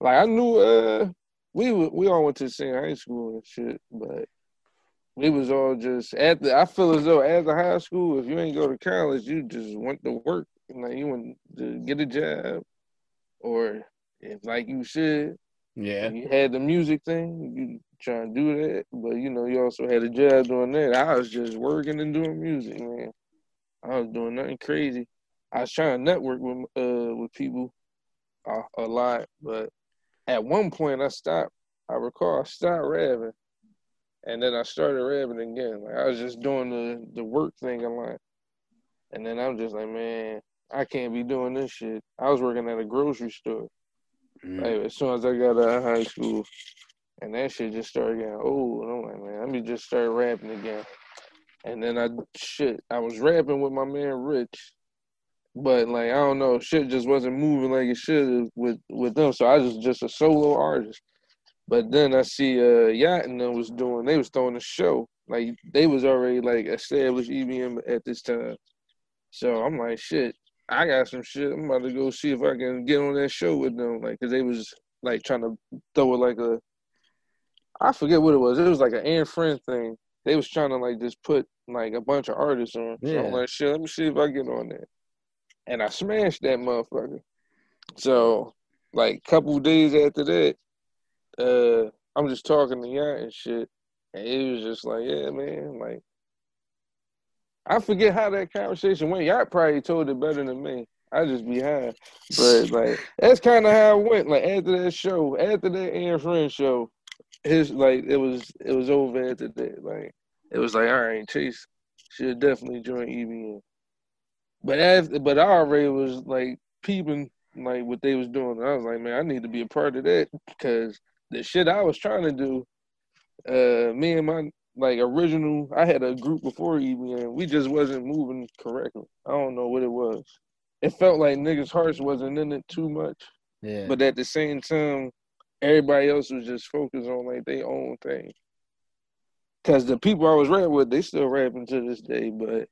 S2: like I knew uh we we all went to the same high school and shit, but we was all just at the I feel as though after high school, if you ain't go to college, you just went to work. Like you went to get a job or if like you should,
S3: yeah
S2: you had the music thing, you trying to do that, but you know, you also had a job doing that. I was just working and doing music, man. I was doing nothing crazy. I was trying to network with uh with people a, a lot, but at one point I stopped. I recall I stopped rapping, and then I started rapping again. Like I was just doing the the work thing a lot, and then I'm just like, man, I can't be doing this shit. I was working at a grocery store.
S3: Mm.
S2: Like, as soon as I got out of high school, and that shit just started getting old. And I'm like, man, let me just start rapping again. And then I shit, I was rapping with my man Rich, but like I don't know, shit just wasn't moving like it should with with them. So I was just a solo artist. But then I see uh Yacht and them was doing, they was throwing a show. Like they was already like established EBN at this time. So I'm like, shit, I got some shit. I'm about to go see if I can get on that show with them. Like, cause they was like trying to throw it like a, I forget what it was. It was like an Aaron Friend thing. They was trying to like just put like a bunch of artists on.
S3: Yeah.
S2: So I'm like, shit, let me see if I get on there. And I smashed that motherfucker. So like couple days after that, uh, I'm just talking to Yacht and shit. And it was just like, yeah, man, like I forget how that conversation went. Y'all probably told it better than me. I just be high. But like that's kind of how it went. Like after that show, after that Aaron Friend show, his like it was it was over after that. Like it was like, all right, Chase should definitely join EBN. But after, but I already was like peeping like what they was doing. I was like, man, I need to be a part of that because the shit I was trying to do, uh, me and my like original, I had a group before EBN. We just wasn't moving correctly. I don't know what it was. It felt like niggas' hearts wasn't in it too much,
S3: yeah
S2: but at the same time, everybody else was just focused on like their own thing. Cause the people I was rapping with, they still rapping to this day, but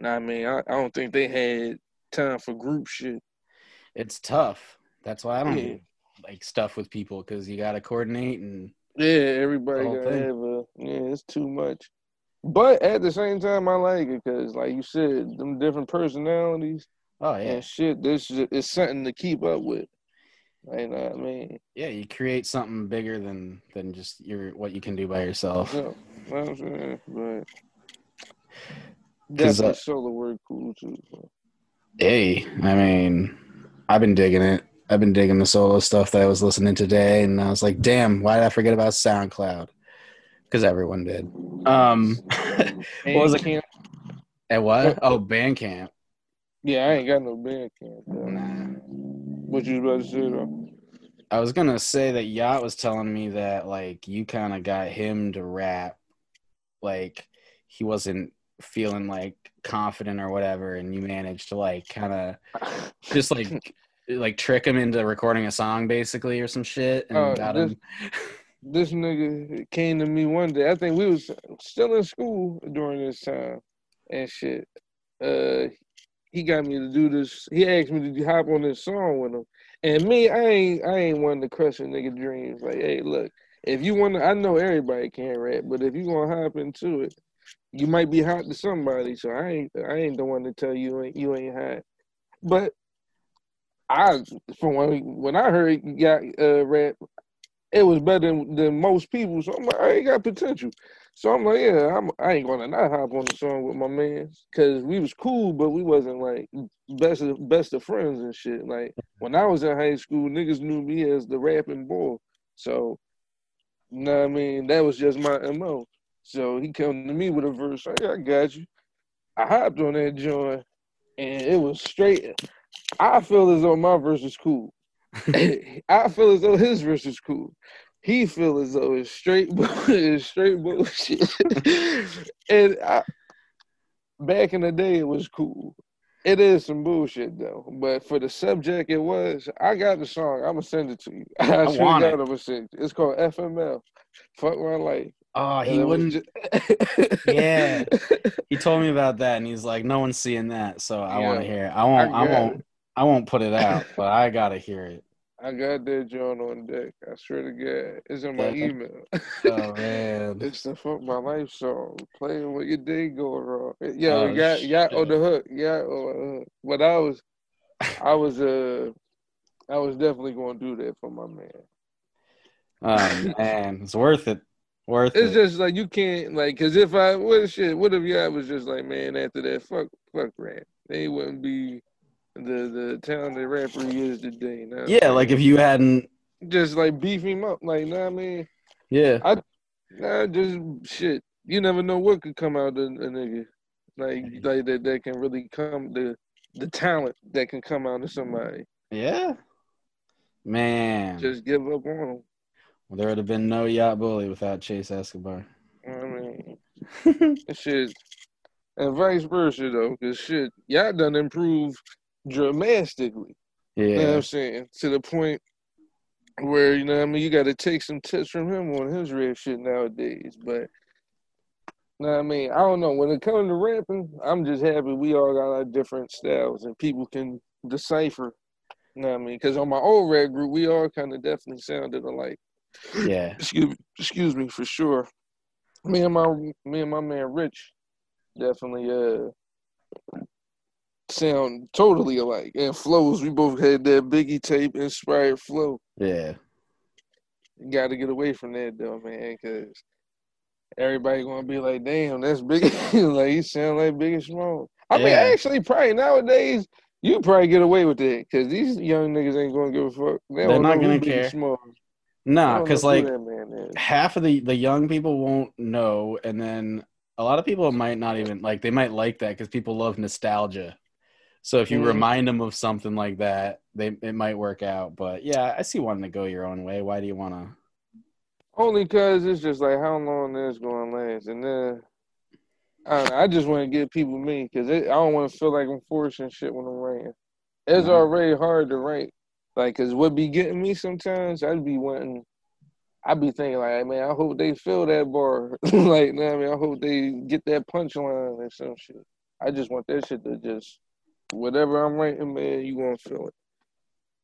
S2: nah, I mean, I, I don't think they had time for group shit.
S3: it's tough that's why I don't
S2: Yeah.
S3: like stuff with people because you got to coordinate and
S2: Yeah, everybody gotta have a yeah. It's too much, but at the same time, I like it because, like you said, them different personalities
S3: oh yeah
S2: and shit. This is something to keep up with. You know what I mean?
S3: yeah you create something bigger than than just your what you can do by yourself
S2: Yeah, know what I'm saying, but definitely
S3: uh,
S2: solo word cool too.
S3: Hey, I mean, I've been digging it. I've been digging the solo stuff that I was listening today, and I was like, "Damn, why did I forget about SoundCloud?" Because everyone did. Um, what was it?
S2: Camp?
S3: And what? Oh, Bandcamp.
S2: Yeah, I ain't got no Bandcamp.
S3: Nah.
S2: What you was about to say though?
S3: I was gonna say that Yacht was telling me that like you kind of got him to rap, like he wasn't feeling like confident or whatever, and you manage to like kind of just like like trick him into recording a song basically or some shit and
S2: Oh,
S3: got
S2: this-
S3: him
S2: this nigga came to me one day. I think we was still in school during this time and shit. Uh, he got me to do this. He asked me to hop on this song with him. And me, I ain't I ain't one to crush a nigga dreams. Like, hey, look, if you want to, I know everybody can't rap, but if you want to hop into it, you might be hot to somebody. So I ain't I ain't the one to tell you you ain't hot. But I from when when I heard he got uh, rap, it was better than, than most people. So I'm like, I ain't got potential. So I'm like, yeah, I'm, I ain't gonna not hop on the song with my man because we was cool, but we wasn't like best of best of friends and shit. Like when I was in high school, niggas knew me as the rapping boy. So, you know what I mean? That was just my mo. So he come to me with a verse. Like, I got you. I hopped on that joint, and it was straight. I feel as though my verse is cool. I feel as though his verse is cool. He feel as though it's straight, it's straight bullshit. and I, back in the day, it was cool. It is some bullshit though, but for the subject, it was. I got the song. I'm gonna send it to you. I,
S3: I it.
S2: I'm gonna send it. It's called FML. Fuck my life.
S3: Oh, he wouldn't. Yeah. He told me about that, and he's like, "No one's seeing that, so I want to hear it. I won't.
S2: I
S3: I, won't. I won't put it out, but I gotta hear it."
S2: I got that joint on deck. I swear to God, it's in my
S3: Yeah.
S2: email.
S3: Oh man.
S2: It's the fuck my life song. Playing with your day going wrong. Yeah,
S3: Oh,
S2: yeah, yeah on the hook. Yeah, on the hook. But I was, I was, uh, I was definitely going to do that for my man.
S3: Oh man, it's worth it. Worth
S2: It's
S3: it.
S2: just like you can't like, cause if I what shit, what if y'all was just like, man, after that, fuck, fuck rap, they wouldn't be the the talented rapper he is today. Know
S3: yeah, like if you hadn't.
S2: just like beef him up, like, know what I mean?
S3: Yeah.
S2: Nah, just shit. You never know what could come out of a nigga. Like mm-hmm. like that that can really come the the talent that can come out of somebody.
S3: Yeah. Man,
S2: Just give up on them.
S3: Well, there would have been no yacht bully without Chase Escobar.
S2: I mean, shit, and vice versa though, cause shit, y'all done improved dramatically. You know what
S3: yeah.
S2: I'm saying? To the point where you know what I mean you got to take some tips from him on his rap shit nowadays. But you know what I mean, I don't know. When it comes to rapping, I'm just happy we all got our different styles and people can decipher. You know what I mean? Because on my old rap group, we all kind of definitely sounded alike.
S3: Yeah.
S2: Excuse excuse me for sure. Me and my me and my man Rich definitely uh sound totally alike. And flows, we both had that Biggie tape inspired flow.
S3: Yeah.
S2: Got to get away from that though, man, because everybody gonna be like, "Damn, that's Biggie." like he sound like Biggie Small. I mean, actually, probably nowadays you probably get away with that because these young niggas ain't gonna give a fuck. They
S3: They're
S2: don't
S3: not gonna care.
S2: Small.
S3: Nah, because like
S2: that man is.
S3: half of the the young people won't know, and then a lot of people might not even like. They might like that because people love nostalgia. So if you
S2: Mhm.
S3: remind them of something like that, they it might work out. But yeah, I see wanting to go your own way. Why do you want to?
S2: Only because it's just like how long this going to last, and then I, I just want to give people me because I don't want to feel like I'm forcing shit when I'm writing. It's
S3: Mhm.
S2: already hard to write, like, cause what be getting me sometimes, I'd be wanting, I'd be thinking like, man, I hope they feel that bar, like, know I mean, I hope they get that punchline or some shit. I just want that shit to just, whatever I'm writing, man, you gonna feel it.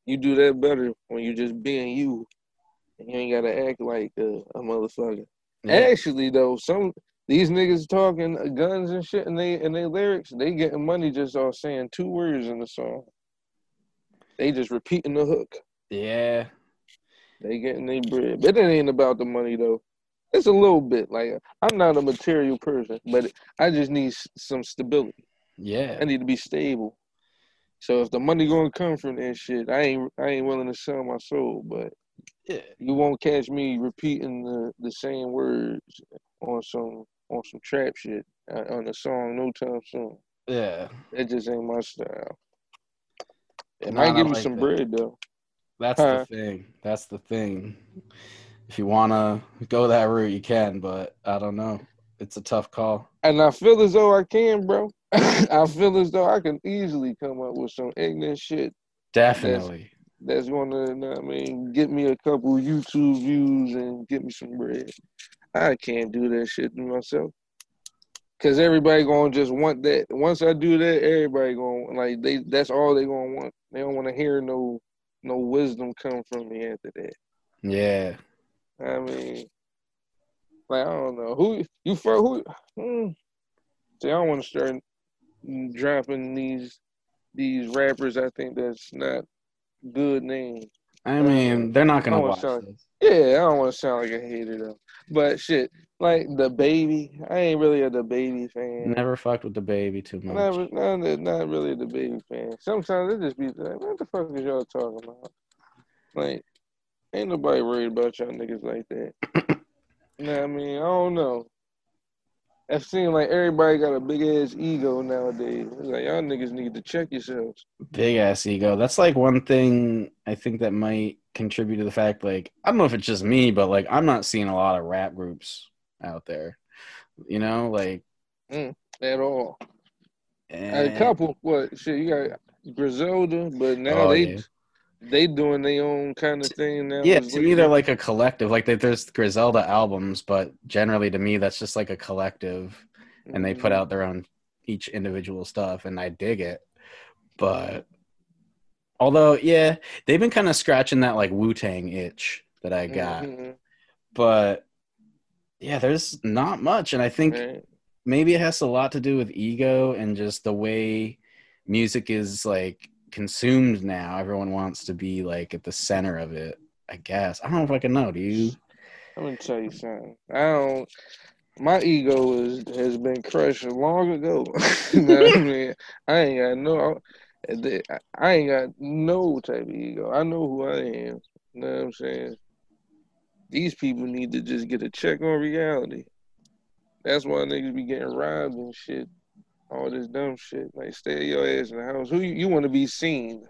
S2: You do that better when you just being you. And you ain't gotta act like uh, a motherfucker.
S3: Yeah.
S2: Actually, though, some these niggas talking guns and shit, and they and they lyrics, they getting money just off saying two words in the song. They just repeating the hook.
S3: yeah.
S2: They getting their bread, but it ain't about the money though. It's a little bit like I'm not a material person, but I just need some stability.
S3: Yeah.
S2: I need to be stable. So if the money gonna come from that shit, I ain't I ain't willing to sell my soul, but
S3: Yeah.
S2: you won't catch me repeating the, the same words on some on some trap shit uh, on a song no time soon.
S3: Yeah.
S2: That just ain't my style. It might
S3: I
S2: give me
S3: like
S2: some
S3: that.
S2: bread though.
S3: That's the thing. That's the thing. If you want to go that route, you can, but I don't know. It's a tough call.
S2: And I feel as though I can, bro. I feel as though I can easily come up with some ignorant shit
S3: Definitely.
S2: that's gonna, you know I mean, get me a couple YouTube views and get me some bread. I can't do that shit to myself. Cause everybody gonna just want that. Once I do that, everybody gonna like they. That's all they gonna want. They don't want to hear no no wisdom come from me after that.
S3: Yeah.
S2: I mean, like I don't know who you for who. Hmm, See, I don't want to start dropping these these rappers. I think that's not good name.
S3: I mean, they're not gonna watch
S2: want
S3: this.
S2: Yeah, I don't want to sound like a hater though. But shit, like the baby, I ain't really a the baby fan.
S3: Never fucked with the baby too much.
S2: Never, not, not really the baby fan. Sometimes it just be like, what the fuck is y'all talking about? Like, ain't nobody worried about y'all niggas like that. you know what I mean? I don't know. I've seen like everybody got a big ass ego nowadays. It's like y'all niggas need to check yourselves.
S3: Big ass ego. That's like one thing I think that might contribute to the fact, like, I don't know if it's just me, but like, I'm not seeing a lot of rap groups out there. You know, like,
S2: At all.
S3: eh,
S2: A couple, what shit? You got Griselda, but now
S3: Oh,
S2: they
S3: yeah.
S2: They doing their own kind of thing now.
S3: Yeah, to me they're like a collective. Like they, there's Griselda albums, but generally to me that's just like a collective, and they put
S2: Mhm.
S3: out their own each individual stuff, and I dig it. But although, yeah, they've been kind of scratching that like Wu Tang itch that I got,
S2: Mhm,
S3: but yeah, there's not much, and I think
S2: right.
S3: maybe it has a lot to do with ego and just the way music is like consumed now. Everyone wants to be like at the center of it. I guess I don't know if I can know. Do you?
S2: I'm gonna tell you something. I don't. My ego is has been crushed long ago. you know I mean? I ain't got no. I ain't got no type of ego. I know who I am. You know what I'm saying? These people need to just get a check on reality. That's why niggas be getting robbed and shit. All this dumb shit. Like stay your ass in the house. Who you, you want to be seen?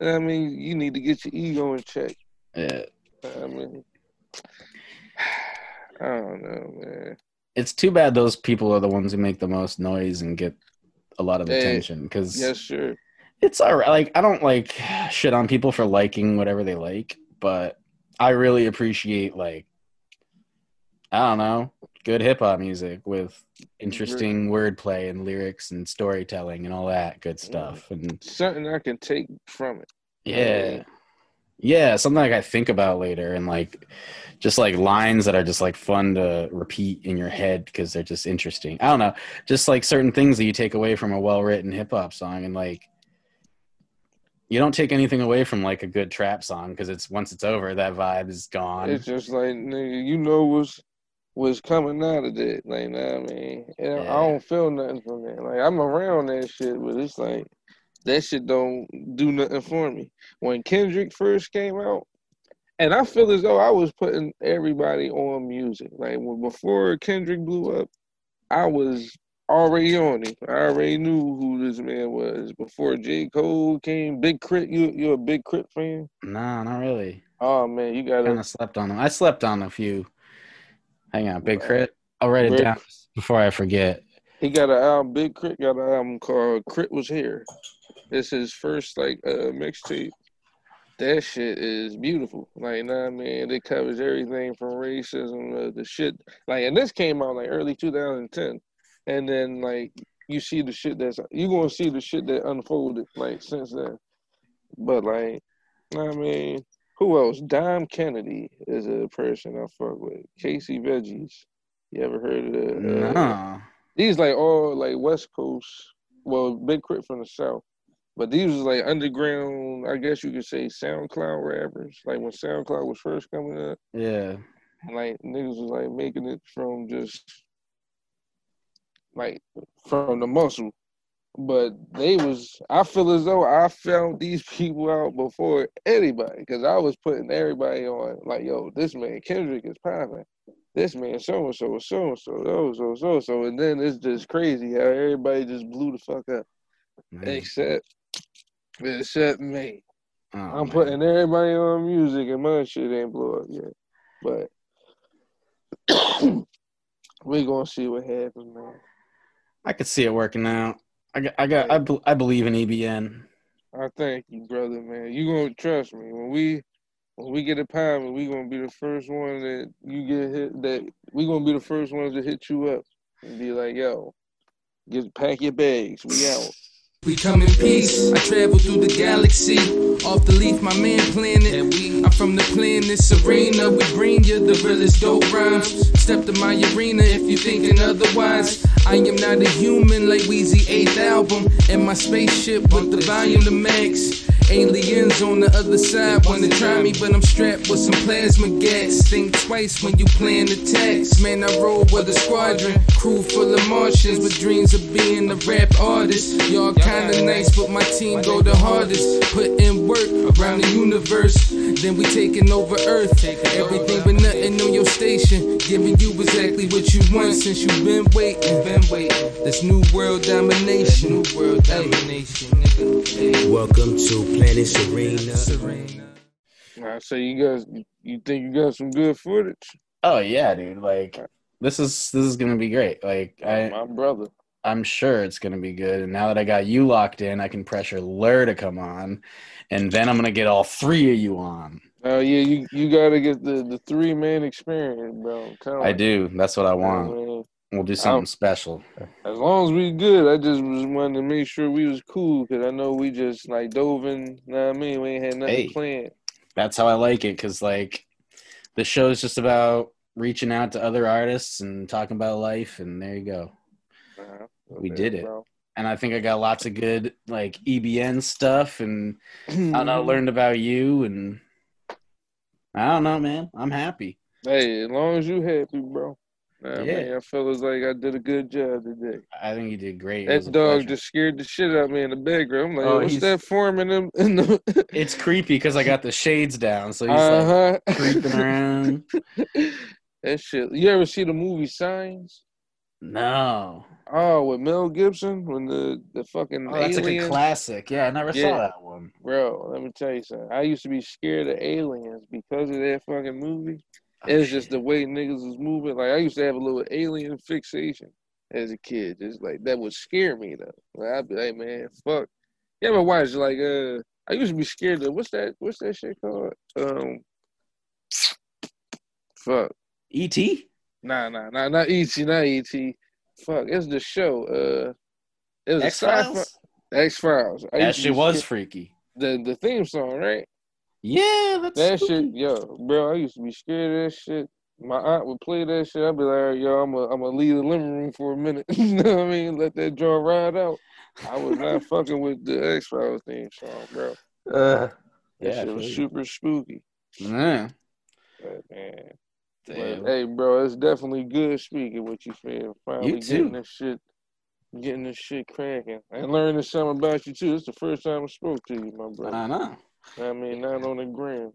S2: You know I mean? You need to get your ego in check.
S3: Yeah.
S2: I mean, I don't know, man.
S3: It's too bad those people are the ones who make the most noise and get a lot of
S2: Hey,
S3: attention because
S2: Yes, sure.
S3: it's all right. Like I don't like shit on people for liking whatever they like, but I really appreciate like I don't know, good hip hop music with interesting wordplay and lyrics and storytelling and all that good stuff. And
S2: Something I can take from it.
S3: yeah. Yeah, something like I think about later and like just like lines that are just like fun to repeat in your head because they're just interesting. I don't know. Just like certain things that you take away from a well written hip hop song and like you don't take anything away from like a good trap song because it's once it's over that vibe is gone.
S2: It's just like nigga, you know what's what's coming out of that. Like, nah, I mean, and I don't feel nothing from that. Like, I'm around that shit, but it's like that shit don't do nothing for me. When Kendrick first came out, and I feel as though I was putting everybody on music. Like when before Kendrick blew up, I was already on him. I already knew who this man was before J. Cole came. Big K.R.I.T., you you a big K.R.I.T. fan?
S3: nah, not really.
S2: Oh man, you gotta
S3: Kind of slept on them. I slept on a few. Hang on, Big Crit. I'll write it
S2: Big-
S3: down before I forget.
S2: He got an album. Big K.R.I.T. got an album called "K.R.I.T. Wuz Here." It's his first like uh mixtape. That shit is beautiful. Like, nah, man, it covers everything from racism, uh, the shit. Like, and this came out like early 2010, and then like you see the shit that's you gonna see the shit that unfolded like since then. But like, I mean, who else? Dom Kennedy is a person I fuck with. Casey Veggies. You ever heard of the? uh,
S3: No.
S2: these like all like West Coast, well, Big K.R.I.T. from the South, but these was like underground. I guess you could say SoundCloud rappers. Like when SoundCloud was first coming up,
S3: Yeah.
S2: like niggas was like making it from just like from the muscle. But they was, I feel as though I found these people out before anybody, because I was putting everybody on. Like, yo, this man Kendrick is popping. This man so and so, so and so, so so so so, and then it's just crazy how everybody just blew the fuck up,
S3: Man.
S2: except except me.
S3: Oh,
S2: I'm
S3: man.
S2: putting everybody on music, and my shit ain't blow up yet. But we gonna see what happens, man.
S3: I could see it working out. I got, I got, I, I believe in EBN.
S2: I thank you, brother, man. You gonna trust me when we when we get a popping. We gonna be the first one that you get hit. That we gonna be the first ones to hit you up and be like, "Yo, get pack your bags. We out."
S1: We come in peace. I travel through the galaxy. Off the leaf, my man planet. I'm from the planet Serena. We bring you the realest dope rhymes. Step to my arena if you're thinking otherwise. I am not a human like Weezy 8th album. In my spaceship with the volume to max. Aliens on the other side wanna try me, but I'm strapped with some plasma gas. Think twice when you plan attacks. Man, I roll with a squadron, crew full of Martians with dreams of being a rap artist. Y'all kinda nice, but my team go the hardest. Put in work around the universe, then we taking over Earth. Everything but nothing on your station, giving you exactly what you want since you've been waiting. Been waiting. This new world domination. New world domination.
S4: Welcome to Planet Serena.
S1: Serena.
S2: I say you guys, you think you got some good footage?
S3: Oh yeah, dude. Like this is this is gonna be great. Like I
S2: My brother.
S3: I'm sure it's gonna be good. And now that I got you locked in, I can pressure Lur to come on, and then I'm gonna get all three of you on.
S2: Oh yeah, you you gotta get the the three man experience, bro. Come
S3: I
S2: on.
S3: do. That's what I want. We'll do something special.
S2: As long as we good, I just was wanting to make sure we was cool because I know we just like dove in. Know what I mean? We ain't had nothing
S3: Hey.
S2: planned.
S3: That's how I like it, cause like the show is just about reaching out to other artists and talking about life, and there you go.
S2: Nah,
S3: We did it.
S2: bro.
S3: And I think I got lots of good like EBN stuff, and I don't know, learned about you, and I don't know, man. I'm happy.
S2: Hey, as long as you happy, bro. Nah,
S3: Yeah.
S2: man, I feel as like I did a good job today.
S3: I think you did great.
S2: That dog
S3: pleasure.
S2: just scared the shit out of me in the background. I'm like,
S3: Oh,
S2: what's
S3: he's-
S2: that form in them? In the...
S3: It's creepy because I got the shades down, so he's like
S2: uh-huh.
S3: creeping around.
S2: that shit. You ever see the movie Signs?
S3: No,
S2: Oh, with Mel Gibson when the the fucking
S3: oh, that's like a
S2: aliens-
S3: classic. Yeah, I never
S2: Yeah.
S3: saw that one.
S2: Bro, let me tell you something. I used to be scared of aliens because of that fucking movie. It's just the way niggas was moving. Like I used to have a little alien fixation as a kid. Just like that would scare me though. Like I'd be like, man, fuck. You ever watch like uh I used to be scared of what's that what's that shit called? Um Fuck.
S3: E.T.
S2: Nah, nah, nah, not E.T., not E.T. Fuck, it's the show. Uh it was
S3: X Files.
S2: X Files.
S3: That shit was freaky.
S2: the the theme song, right?
S3: Yeah, that's
S2: That
S3: spooky.
S2: shit, yo, bro, I used to be scared of that shit. My aunt would play that shit. I'd be like, yo, I'm gonna I'm gonna leave the living room for a minute. you know what I mean? Let that joint ride out. I was not fucking with the X Files theme song, bro.
S3: Uh,
S2: That
S3: yeah, I
S2: shit was super spooky.
S3: yeah.
S2: But, man. But,
S3: Damn.
S2: hey, bro, it's definitely good speaking what you feel. Finally
S3: too.
S2: getting this shit, getting this shit cracking, and learning something about you too. It's the first time I spoke to you, my brother.
S3: I know.
S2: I mean, not on the gram.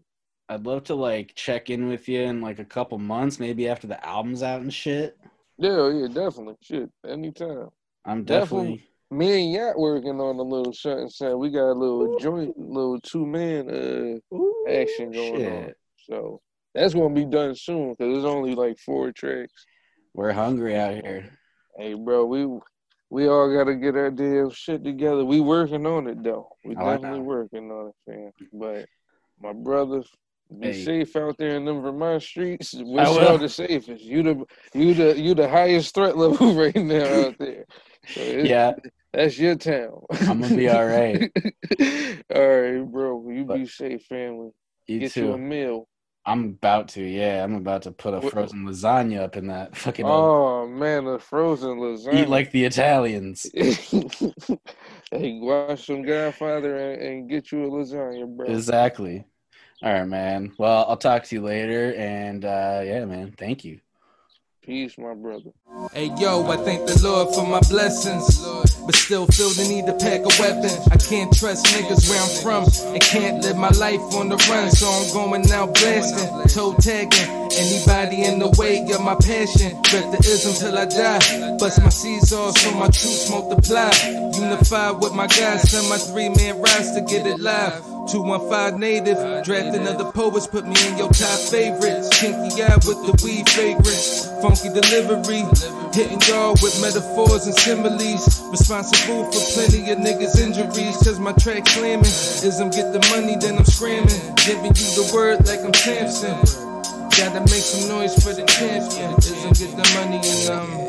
S3: I'd love to like check in with you in like a couple months, maybe after the album's out and shit.
S2: Yeah, yeah, definitely. Shit, anytime.
S3: I'm
S2: Definitely.
S3: definitely.
S2: Me and Yacht working on a little something. something. We got a little joint, little two man uh
S3: Ooh,
S2: action going on. So that's gonna be done soon because it's only like four tracks.
S3: We're hungry out here.
S2: Hey, bro, we we all gotta get our damn shit together. We working on it though. We
S3: Oh,
S2: definitely working on it, fam. But my brothers, be
S3: Hey.
S2: safe out there in them Vermont streets.
S3: I
S2: y'all the safest? You the you the you the highest threat level right now out there. So
S3: Yeah,
S2: That's your town.
S3: I'm gonna be all right.
S2: all right, bro. You
S3: But-
S2: be safe, family.
S3: you
S2: Get you a
S3: too.
S2: meal.
S3: I'm about to. Yeah, I'm about to put a frozen lasagna up in that fucking. oven.
S2: Oh man, the frozen lasagna.
S3: Eat like the Italians.
S2: hey, watch some Godfather and, and get you a lasagna, bro.
S3: Exactly. All right, man. Well, I'll talk to you later. And uh, yeah, man. Thank you.
S2: Peace, my brother.
S1: Hey yo, I thank the Lord for my blessings. But still feel the need to pack a weapon. I can't trust niggas where I'm from. And can't live my life on the run. So I'm going out blasting, toe tagging. Anybody in the way of my passion. Rep the ism till I die. Bust my C's off so my troops multiply. Unify with my guys, send my three man roster, get it live. 215 native, draft another poets, put me in your top favorites. Kinky eye with the weed fragrance, funky delivery, hitting y'all with metaphors and similes. Responsible for plenty of niggas' injuries, cause my track slamming. Ism get the money, then I'm screaming. Giving you the word like I'm Samson. Gotta make some noise for the champion. Ism get the money and um.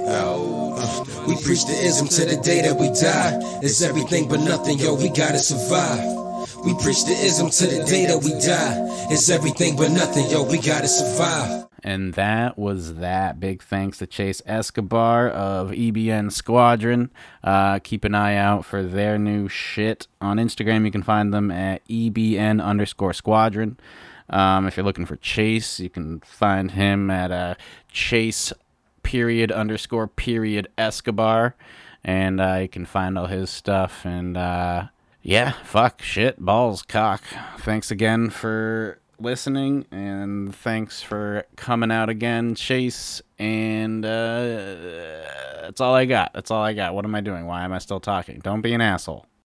S4: We preach the ism to the day that we die. It's everything but nothing, yo, we gotta survive. We preach the ism to the day that we die. It's everything but nothing, yo, we gotta survive.
S3: And that was that. Big thanks to Chase Escobar of EBN Squadron. Uh, keep an eye out for their new shit. On Instagram, you can find them at EBN underscore squadron. Um, if you're looking for Chase, you can find him at uh, Chase period underscore period Escobar. And uh, you can find all his stuff. And uh, yeah, fuck, shit, balls, cock. Thanks again for listening and thanks for coming out again chase and uh, that's all i got. That's all i got. What am i doing? Why am i still talking? Don't be an asshole